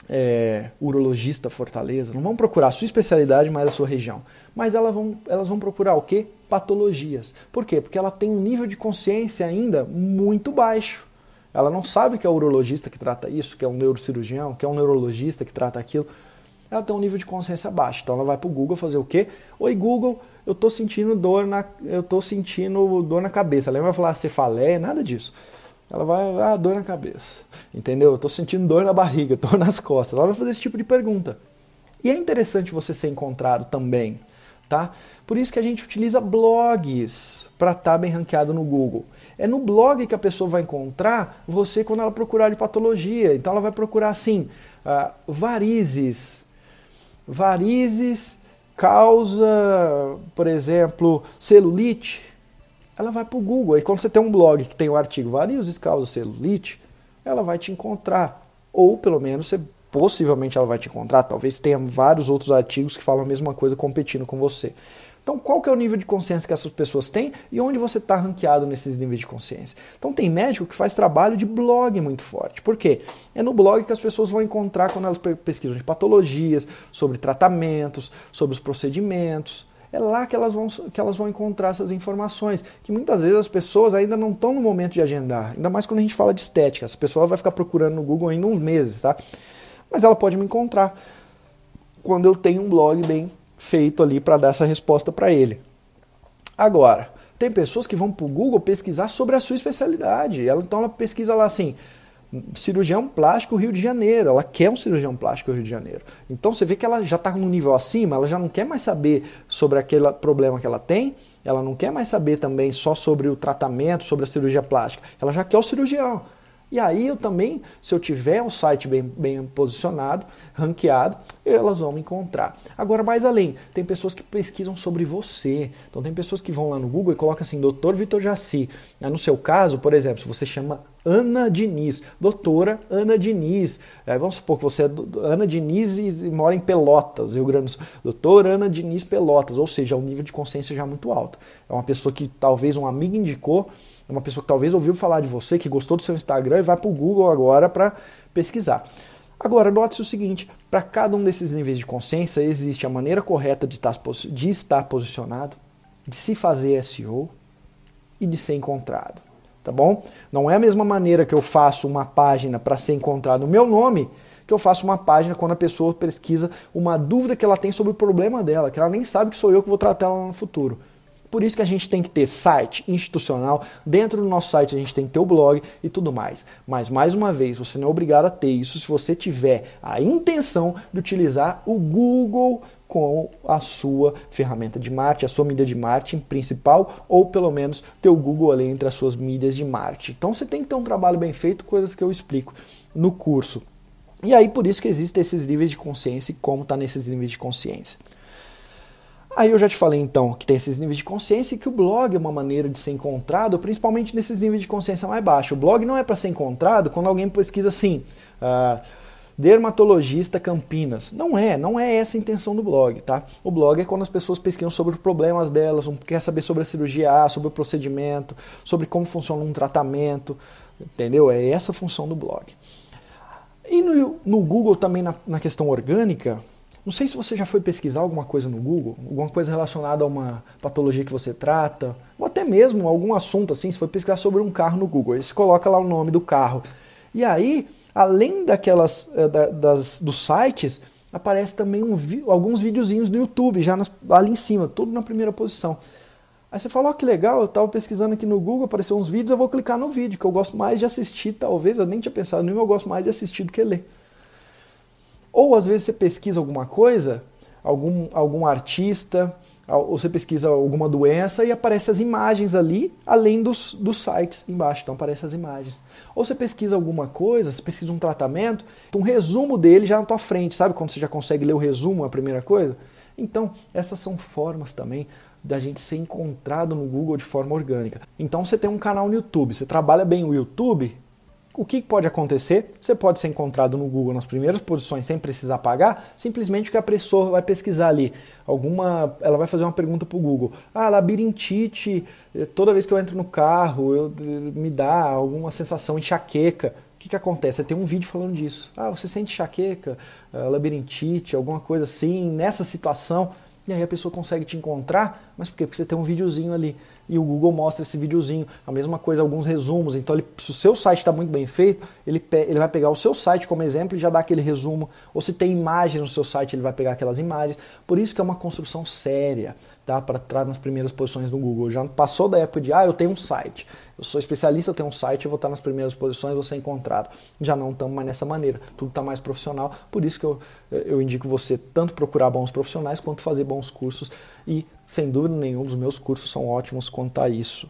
é, urologista Fortaleza, não vão procurar a sua especialidade, mas a sua região. Mas elas vão, elas vão procurar o quê? Patologias. Por quê? Porque ela tem um nível de consciência ainda muito baixo. Ela não sabe que é o urologista que trata isso, que é um neurocirurgião, que é um neurologista que trata aquilo ela tem um nível de consciência baixo. Então ela vai para o Google fazer o quê? Oi Google, eu estou sentindo dor na, eu tô sentindo dor na cabeça. Ela vai falar cefaleia, nada disso. Ela vai, ah, dor na cabeça, entendeu? Eu estou sentindo dor na barriga, dor nas costas. Ela vai fazer esse tipo de pergunta. E é interessante você ser encontrado também, tá? Por isso que a gente utiliza blogs para estar tá bem ranqueado no Google. É no blog que a pessoa vai encontrar você quando ela procurar de patologia. Então ela vai procurar assim, uh, varizes, varizes causa, por exemplo, celulite, ela vai para o Google. Aí quando você tem um blog que tem o um artigo varizes causa celulite, ela vai te encontrar. Ou pelo menos você, possivelmente ela vai te encontrar. Talvez tenha vários outros artigos que falam a mesma coisa competindo com você. Então, qual que é o nível de consciência que essas pessoas têm e onde você está ranqueado nesses níveis de consciência? Então, tem médico que faz trabalho de blog muito forte. Por quê? É no blog que as pessoas vão encontrar quando elas pesquisam de patologias, sobre tratamentos, sobre os procedimentos. É lá que elas, vão, que elas vão encontrar essas informações, que muitas vezes as pessoas ainda não estão no momento de agendar, ainda mais quando a gente fala de estética. As pessoas vai ficar procurando no Google ainda uns meses, tá? Mas ela pode me encontrar quando eu tenho um blog bem feito ali para dar essa resposta para ele. Agora, tem pessoas que vão para o Google pesquisar sobre a sua especialidade. Ela, então ela pesquisa lá assim, cirurgião plástico Rio de Janeiro. Ela quer um cirurgião plástico Rio de Janeiro. Então você vê que ela já está no nível acima, ela já não quer mais saber sobre aquele problema que ela tem, ela não quer mais saber também só sobre o tratamento, sobre a cirurgia plástica. Ela já quer o cirurgião. E aí eu também, se eu tiver um site bem, bem posicionado, ranqueado, elas vão me encontrar. Agora, mais além, tem pessoas que pesquisam sobre você. Então tem pessoas que vão lá no Google e colocam assim, doutor Vitor Jaci. No seu caso, por exemplo, se você chama Ana Diniz, doutora Ana Diniz. É, vamos supor que você é Ana Diniz e, mora em Pelotas, Rio Grande do Sul. Doutora Ana Diniz Pelotas, ou seja, o um nível de consciência já muito alto. É uma pessoa que talvez um amigo indicou é uma pessoa que talvez ouviu falar de você, que gostou do seu Instagram e vai para o Google agora para pesquisar. Agora, note-se o seguinte: para cada um desses níveis de consciência, existe a maneira correta de estar, de estar posicionado, de se fazer SEO e de ser encontrado. Tá bom? Não é a mesma maneira que eu faço uma página para ser encontrado o meu nome que eu faço uma página quando a pessoa pesquisa uma dúvida que ela tem sobre o problema dela, que ela nem sabe que sou eu que vou tratar ela no futuro. Por isso que a gente tem que ter site institucional, dentro do nosso site a gente tem que ter o blog e tudo mais. Mas mais uma vez, você não é obrigado a ter isso se você tiver a intenção de utilizar o Google com a sua ferramenta de marketing, a sua mídia de marketing principal, ou pelo menos ter o Google ali entre as suas mídias de marketing. Então você tem que ter um trabalho bem feito, coisas que eu explico no curso. E aí por isso que existem esses níveis de consciência e como está nesses níveis de consciência. Aí eu já te falei então que tem esses níveis de consciência e que o blog é uma maneira de ser encontrado, principalmente nesses níveis de consciência mais baixos. O blog não é para ser encontrado quando alguém pesquisa assim, uh, dermatologista Campinas. Não é, não é essa a intenção do blog, tá? O blog é quando as pessoas pesquisam sobre os problemas delas, quer saber sobre a cirurgia, sobre o procedimento, sobre como funciona um tratamento, entendeu? É essa a função do blog. E no, no Google também na, na questão orgânica, não sei se você já foi pesquisar alguma coisa no Google, alguma coisa relacionada a uma patologia que você trata, ou até mesmo algum assunto assim, se foi pesquisar sobre um carro no Google, aí você coloca lá o nome do carro. E aí, além daquelas eh, da, das, dos sites, aparece também um, alguns videozinhos no YouTube, já nas, ali em cima, tudo na primeira posição. Aí você fala, ó, oh, que legal, eu estava pesquisando aqui no Google, apareceu uns vídeos, eu vou clicar no vídeo, que eu gosto mais de assistir, talvez, eu nem tinha pensado nisso, eu gosto mais de assistir do que ler. Ou às vezes você pesquisa alguma coisa, algum, algum artista, ou você pesquisa alguma doença e aparecem as imagens ali, além dos, dos sites embaixo. Então aparecem as imagens. Ou você pesquisa alguma coisa, você pesquisa um tratamento, um resumo dele já na tua frente, sabe? Quando você já consegue ler o resumo, a primeira coisa. Então, essas são formas também da gente ser encontrado no Google de forma orgânica. Então você tem um canal no YouTube, você trabalha bem o YouTube, o que pode acontecer? Você pode ser encontrado no Google nas primeiras posições sem precisar pagar, simplesmente porque a pessoa vai pesquisar ali alguma, ela vai fazer uma pergunta para o Google. Ah, labirintite, eh, toda vez que eu entro no carro, eu, me dá alguma sensação enxaqueca. O que, que acontece? Tem um vídeo falando disso. Ah, você sente enxaqueca, eh, labirintite, alguma coisa assim, nessa situação. E aí a pessoa consegue te encontrar, mas por quê? Porque você tem um videozinho ali e o Google mostra esse videozinho. A mesma coisa, alguns resumos. Então, ele, se o seu site está muito bem feito, ele, ele vai pegar o seu site como exemplo e já dá aquele resumo. Ou se tem imagens no seu site, ele vai pegar aquelas imagens. Por isso que é uma construção séria tá? para entrar nas primeiras posições do Google. Já passou da época de, ah, eu tenho um site. Eu sou especialista, eu tenho um site, eu vou estar nas primeiras posições, vou ser encontrado. Já não estamos mais nessa maneira. Tudo está mais profissional. Por isso que eu, eu indico você tanto procurar bons profissionais quanto fazer bons cursos e sem dúvida nenhuma, os meus cursos são ótimos quanto a isso.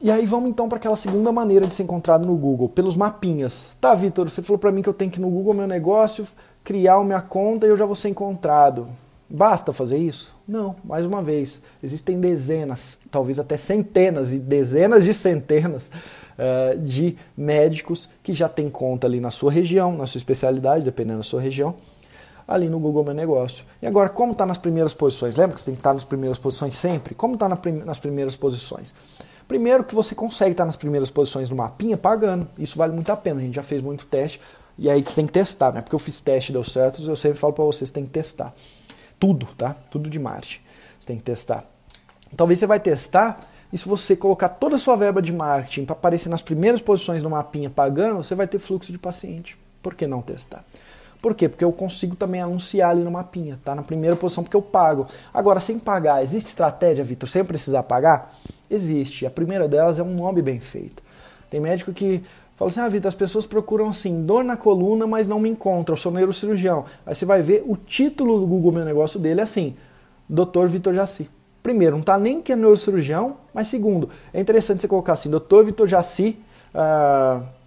E aí vamos então para aquela segunda maneira de ser encontrado no Google, pelos mapinhas. Tá, Vitor, você falou para mim que eu tenho que ir no Google meu negócio, criar uma conta e eu já vou ser encontrado. Basta fazer isso? Não, mais uma vez, existem dezenas, talvez até centenas e dezenas de centenas uh, de médicos que já têm conta ali na sua região, na sua especialidade, dependendo da sua região, ali no Google Meu Negócio. E agora, como está nas primeiras posições? Lembra que você tem que estar nas primeiras posições sempre? Como está nas primeiras posições? Primeiro que você consegue estar nas primeiras posições no mapinha pagando. Isso vale muito a pena. A gente já fez muito teste e aí você tem que testar, né? Porque eu fiz teste e deu certo, eu sempre falo para vocês, tem que testar. Tudo, tá? Tudo de marketing. Você tem que testar. Talvez você vai testar e se você colocar toda a sua verba de marketing para aparecer nas primeiras posições no mapinha pagando, você vai ter fluxo de paciente. Por que não testar? Por quê? Porque eu consigo também anunciar ali no mapinha, tá? Na primeira posição porque eu pago. Agora, sem pagar, existe estratégia, Vitor, sem precisar pagar? Existe. A primeira delas é um nome bem feito. Tem médico que fala assim: ah, Vitor, as pessoas procuram assim, dor na coluna, mas não me encontram, eu sou neurocirurgião. Aí você vai ver o título do Google Meu Negócio dele é assim: Dr. Vitor Jaci. Primeiro, não está nem que é neurocirurgião, mas segundo, é interessante você colocar assim: Dr. Vitor Jaci. Uh,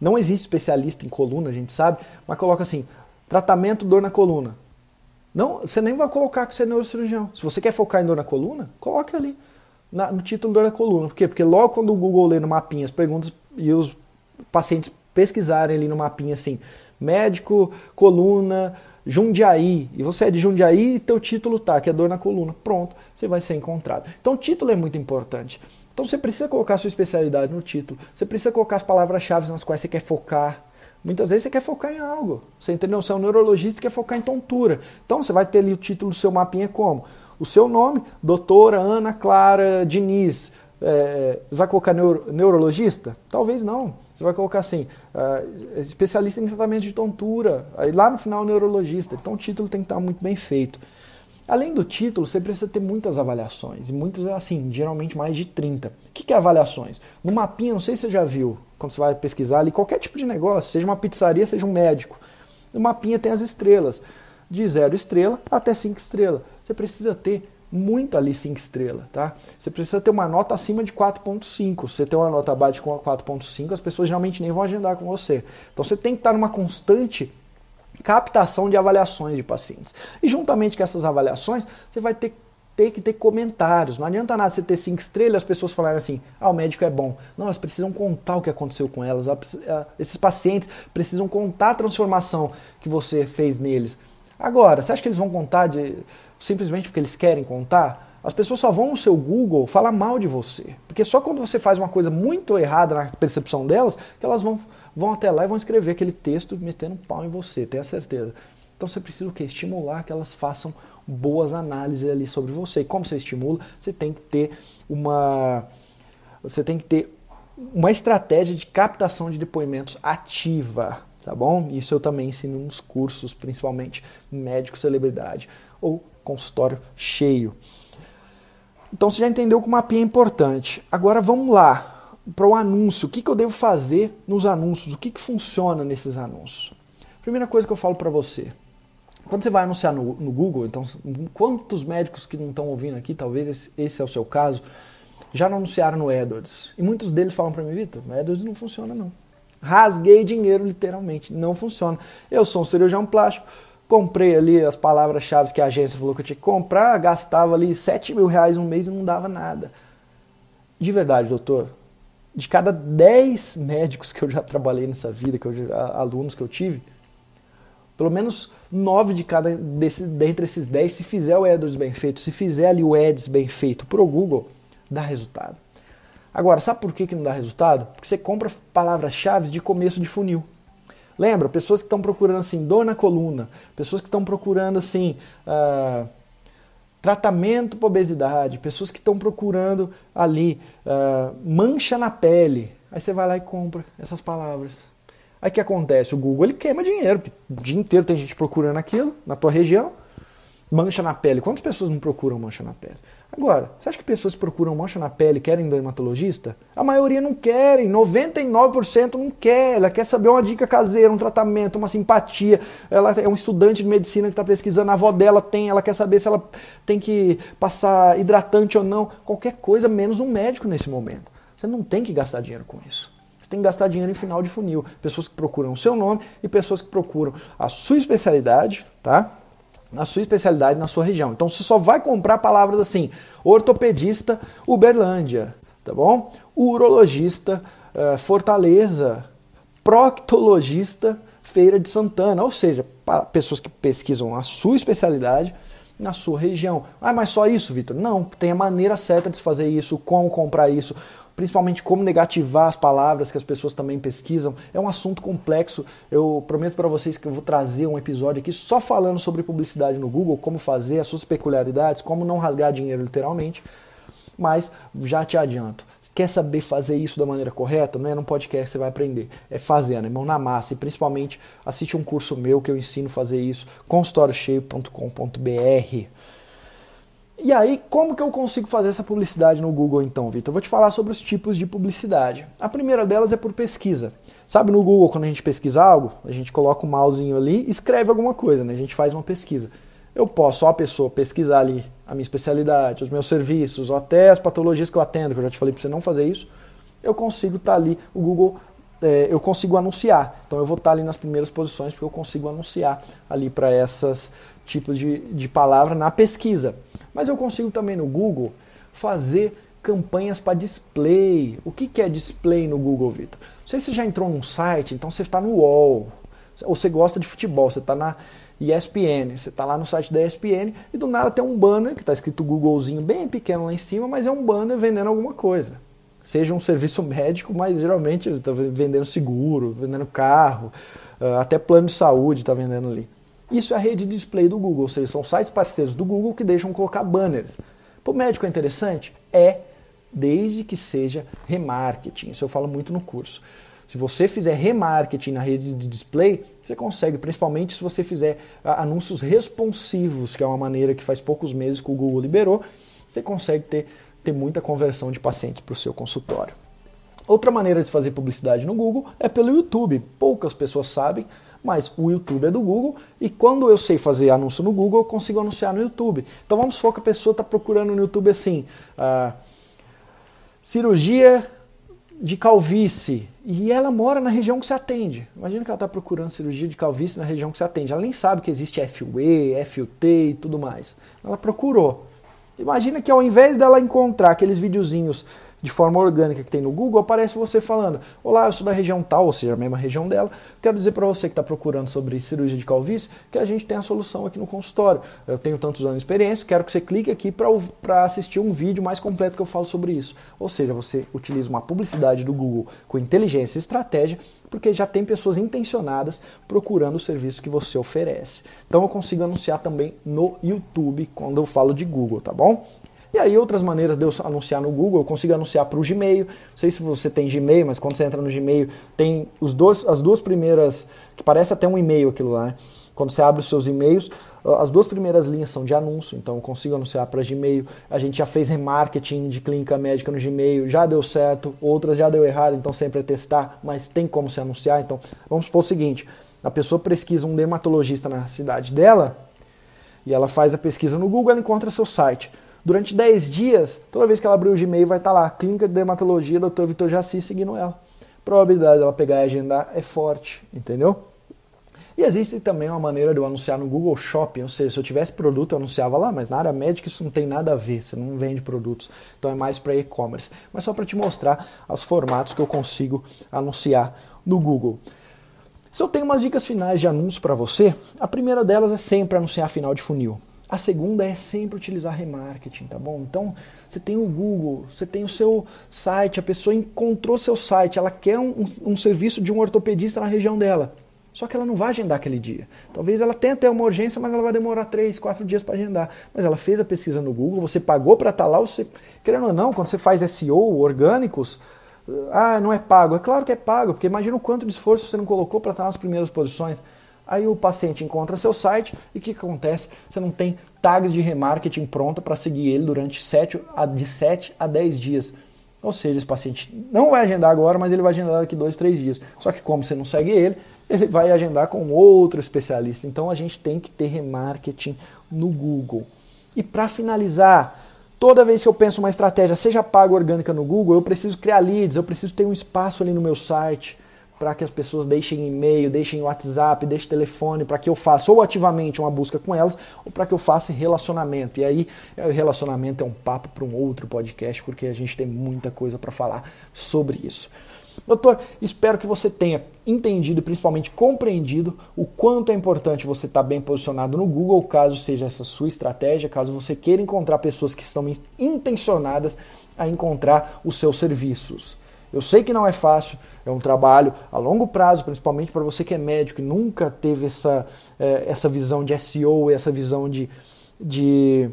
não existe especialista em coluna, a gente sabe, mas coloca assim: tratamento dor na coluna. Não, você nem vai colocar que você é neurocirurgião. Se você quer focar em dor na coluna, coloque ali na, no título dor na coluna. Por quê? Porque logo quando o Google lê no mapinha as perguntas e os pacientes pesquisarem ali no mapinha assim, médico, coluna, Jundiaí, e você é de Jundiaí e teu título tá, que é dor na coluna. Pronto, você vai ser encontrado. Então o título é muito importante. Então você precisa colocar a sua especialidade no título. Você precisa colocar as palavras-chave nas quais você quer focar. Muitas vezes você quer focar em algo. Você entendeu? Você é um neurologista e quer focar em tontura. Então você vai ter ali o título do seu mapinha como? O seu nome, doutora Ana Clara Diniz. É, vai colocar neuro, neurologista? Talvez não. Você vai colocar assim, uh, especialista em tratamento de tontura. Aí lá no final, neurologista. Então o título tem que estar muito bem feito. Além do título, você precisa ter muitas avaliações, e muitas, assim, geralmente mais de 30. O que é avaliações? No mapinha, não sei se você já viu, quando você vai pesquisar ali, qualquer tipo de negócio, seja uma pizzaria, seja um médico. No mapinha tem as estrelas, de zero estrela até cinco estrelas. Você precisa ter muito ali 5 estrelas, tá? Você precisa ter uma nota acima de 4.5. Se você tem uma nota abaixo de 4.5, as pessoas geralmente nem vão agendar com você. Então você tem que estar numa constante captação de avaliações de pacientes. E juntamente com essas avaliações, você vai ter, ter que ter comentários. Não adianta nada você ter cinco estrelas as pessoas falarem assim, ah, o médico é bom. Não, elas precisam contar o que aconteceu com elas. Esses pacientes precisam contar a transformação que você fez neles. Agora, você acha que eles vão contar de, simplesmente porque eles querem contar? As pessoas só vão no seu Google falar mal de você. Porque só quando você faz uma coisa muito errada na percepção delas, que elas vão vão até lá e vão escrever aquele texto metendo um pau em você, tenha certeza. Então você precisa o quê? Estimular que elas façam boas análises ali sobre você. E como você estimula? Você tem que ter uma você tem que ter uma estratégia de captação de depoimentos ativa, tá bom? Isso eu também ensino nos cursos, principalmente médico celebridade ou consultório cheio. Então você já entendeu que o mapinha é importante. Agora vamos lá para o anúncio. O que, que eu devo fazer nos anúncios? O que, que funciona nesses anúncios? Primeira coisa que eu falo para você. Quando você vai anunciar no, no, Google, então, quantos médicos que não estão ouvindo aqui, talvez esse, é o seu caso, já não anunciaram no AdWords? E muitos deles falam para mim, Vitor, AdWords não funciona não. Rasguei dinheiro, literalmente, não funciona. Eu sou um cirurgião plástico, comprei ali as palavras-chave que a agência falou que eu tinha que comprar, gastava ali 7 mil reais um mês e não dava nada. De verdade, doutor, de cada 10 médicos que eu já trabalhei nessa vida, que eu, alunos que eu tive, pelo menos 9 de cada desse, dentre esses 10, se fizer o AdWords bem feito, se fizer ali o Ads bem feito pro Google, dá resultado. Agora, sabe por que, que não dá resultado? Porque você compra palavras-chave de começo de funil. Lembra, pessoas que estão procurando assim, dor na coluna, pessoas que estão procurando assim, uh, tratamento para obesidade, pessoas que estão procurando ali uh, mancha na pele. Aí você vai lá e compra essas palavras. Aí o que acontece? O Google ele queima dinheiro, o dia inteiro tem gente procurando aquilo na tua região. Mancha na pele. Quantas pessoas não procuram mancha na pele? Agora, você acha que pessoas que procuram mancha na pele querem dermatologista? A maioria não querem, 99% não quer. Ela quer saber uma dica caseira, um tratamento, uma simpatia. Ela é um estudante de medicina que está pesquisando, a avó dela tem, ela quer saber se ela tem que passar hidratante ou não. Qualquer coisa, menos um médico nesse momento. Você não tem que gastar dinheiro com isso. Você Você tem que gastar dinheiro em final de funil. Pessoas que procuram o seu nome e pessoas que procuram a sua especialidade, tá? Na sua especialidade, na sua região. Então você só vai comprar palavras assim: ortopedista, Uberlândia, tá bom? Urologista, uh, Fortaleza, proctologista, Feira de Santana. Ou seja, pessoas que pesquisam a sua especialidade na sua região. Ah, mas só isso, Vitor? Não, tem a maneira certa de se fazer isso, como comprar isso principalmente como negativar as palavras que as pessoas também pesquisam. É um assunto complexo. Eu prometo para vocês que eu vou trazer um episódio aqui só falando sobre publicidade no Google, como fazer, as suas peculiaridades, como não rasgar dinheiro literalmente. Mas já te adianto, quer saber fazer isso da maneira correta? Não é num podcast que você vai aprender, é fazendo, é mão na massa. E principalmente assiste um curso meu que eu ensino a fazer isso, consultóriocheio.com.br. E aí, como que eu consigo fazer essa publicidade no Google então, Vitor? Eu vou te falar sobre os tipos de publicidade. A primeira delas é por pesquisa. Sabe no Google, quando a gente pesquisa algo, a gente coloca o mousezinho ali e escreve alguma coisa, né? A gente faz uma pesquisa. Eu posso, só a pessoa, pesquisar ali a minha especialidade, os meus serviços, ou até as patologias que eu atendo, que eu já te falei para você não fazer isso, eu consigo estar tá ali, o Google, é, eu consigo anunciar. Então eu vou estar tá ali nas primeiras posições, porque eu consigo anunciar ali para esses tipos de, de palavra na pesquisa. Mas eu consigo também no Google fazer campanhas para display. O que, que é display no Google, Vitor? Não sei se você já entrou num site, então você está no UOL, ou você gosta de futebol, você está na ESPN, você está lá no site da ESPN e do nada tem um banner que está escrito Googlezinho bem pequeno lá em cima, mas é um banner vendendo alguma coisa. Seja um serviço médico, mas geralmente está vendendo seguro, vendendo carro, ah, até plano de saúde está vendendo ali. Isso é a rede de display do Google, ou seja, são sites parceiros do Google que deixam colocar banners. Para o médico é interessante? É, desde que seja remarketing. Isso eu falo muito no curso. Se você fizer remarketing na rede de display, você consegue, principalmente se você fizer anúncios responsivos, que é uma maneira que faz poucos meses que o Google liberou, você consegue ter, ter muita conversão de pacientes para o seu consultório. Outra maneira de fazer publicidade no Google é pelo YouTube. Poucas pessoas sabem, mas o YouTube é do Google e quando eu sei fazer anúncio no Google, eu consigo anunciar no YouTube. Então vamos supor que a pessoa está procurando no YouTube assim, uh, cirurgia de calvície e ela mora na região que se atende. Imagina que ela está procurando cirurgia de calvície na região que se atende. Ela nem sabe que existe FUE, FUT e tudo mais. Ela procurou. Imagina que ao invés dela encontrar aqueles videozinhos de forma orgânica que tem no Google, aparece você falando: Olá, eu sou da região tal, ou seja, a mesma região dela. Quero dizer para você que está procurando sobre cirurgia de calvície que a gente tem a solução aqui no consultório. Eu tenho tantos anos de experiência, quero que você clique aqui para assistir um vídeo mais completo que eu falo sobre isso. Ou seja, você utiliza uma publicidade do Google com inteligência e estratégia, porque já tem pessoas intencionadas procurando o serviço que você oferece. Então eu consigo anunciar também no YouTube quando eu falo de Google, tá bom? E aí outras maneiras de eu anunciar no Google, eu consigo anunciar para o Gmail. Não sei se você tem Gmail, mas quando você entra no Gmail, tem os dois, as duas primeiras, que parece até um e-mail aquilo lá, né? Quando você abre os seus e-mails, as duas primeiras linhas são de anúncio, então eu consigo anunciar para Gmail. A gente já fez remarketing de clínica médica no Gmail, já deu certo, outras já deu errado, então sempre é testar, mas tem como se anunciar. Então vamos supor o seguinte: a pessoa pesquisa um dermatologista na cidade dela e ela faz a pesquisa no Google, ela encontra seu site. Durante 10 dias, toda vez que ela abrir o Gmail, vai estar tá lá, Clínica de Dermatologia, Dr. Vitor Jaci seguindo ela. A probabilidade dela pegar e agendar é forte, entendeu? E existe também uma maneira de eu anunciar no Google Shopping, ou seja, se eu tivesse produto eu anunciava lá, mas na área médica isso não tem nada a ver, você não vende produtos, então é mais para e-commerce. Mas só para te mostrar os formatos que eu consigo anunciar no Google. Se eu tenho umas dicas finais de anúncio para você, a primeira delas é sempre anunciar final de funil. A segunda é sempre utilizar remarketing, tá bom? Então, você tem o Google, você tem o seu site, a pessoa encontrou seu site, ela quer um, um, serviço de um ortopedista na região dela. Só que ela não vai agendar aquele dia. Talvez ela tenha até uma urgência, mas ela vai demorar três, quatro dias para agendar. Mas ela fez a pesquisa no Google, você pagou para estar tá lá, você, querendo ou não, quando você faz SEO, orgânicos, ah, não é pago. É claro que é pago, porque imagina o quanto de esforço você não colocou para estar nas primeiras posições. Aí o paciente encontra seu site e o que acontece? Você não tem tags de remarketing pronta para seguir ele durante 7 a, de 7 a 10 dias. Ou seja, esse paciente não vai agendar agora, mas ele vai agendar daqui 2, 3 dias. Só que como você não segue ele, ele vai agendar com outro especialista. Então a gente tem que ter remarketing no Google. E para finalizar, Toda vez que eu penso uma estratégia, seja paga orgânica no Google, eu preciso criar leads, eu preciso ter um espaço ali no meu site para que as pessoas deixem e-mail, deixem WhatsApp, deixem telefone, para que eu faça ou ativamente uma busca com elas, ou para que eu faça relacionamento. E aí, o relacionamento é um papo para um outro podcast, porque a gente tem muita coisa para falar sobre isso. Doutor, espero que você tenha entendido e principalmente compreendido o quanto é importante você estar bem posicionado no Google, caso seja essa sua estratégia, caso você queira encontrar pessoas que estão intencionadas a encontrar os seus serviços. Eu sei que não é fácil, é um trabalho a longo prazo, principalmente para você que é médico e nunca teve essa, é, essa visão de SEO, essa visão de, de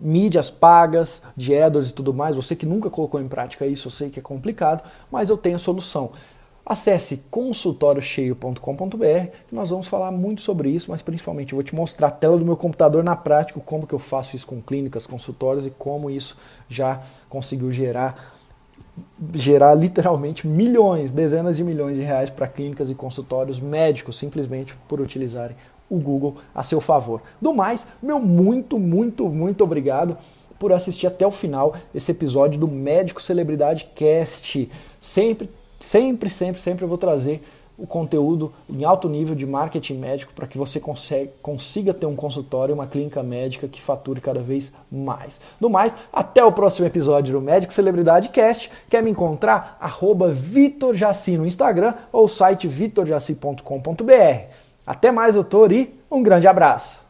mídias pagas, de AdWords e tudo mais. Você que nunca colocou em prática isso, eu sei que é complicado, mas eu tenho a solução. Acesse consultóriocheio.com.br que nós vamos falar muito sobre isso, mas principalmente eu vou te mostrar a tela do meu computador na prática, como que eu faço isso com clínicas, consultórios e como isso já conseguiu gerar gerar literalmente milhões, dezenas de milhões de reais para clínicas e consultórios médicos simplesmente por utilizarem o Google a seu favor. Do mais, meu muito, muito, muito obrigado por assistir até o final esse episódio do Médico Celebridade Cast. Sempre, sempre, sempre, sempre eu vou trazer o conteúdo em alto nível de marketing médico para que você consiga ter um consultório, uma clínica médica que fature cada vez mais. No mais, até o próximo episódio do Médico Celebridade Cast. Quer me encontrar? Arroba Vitor Jaci no Instagram ou site vitorjaci.com.br. Até mais, doutor, e um grande abraço!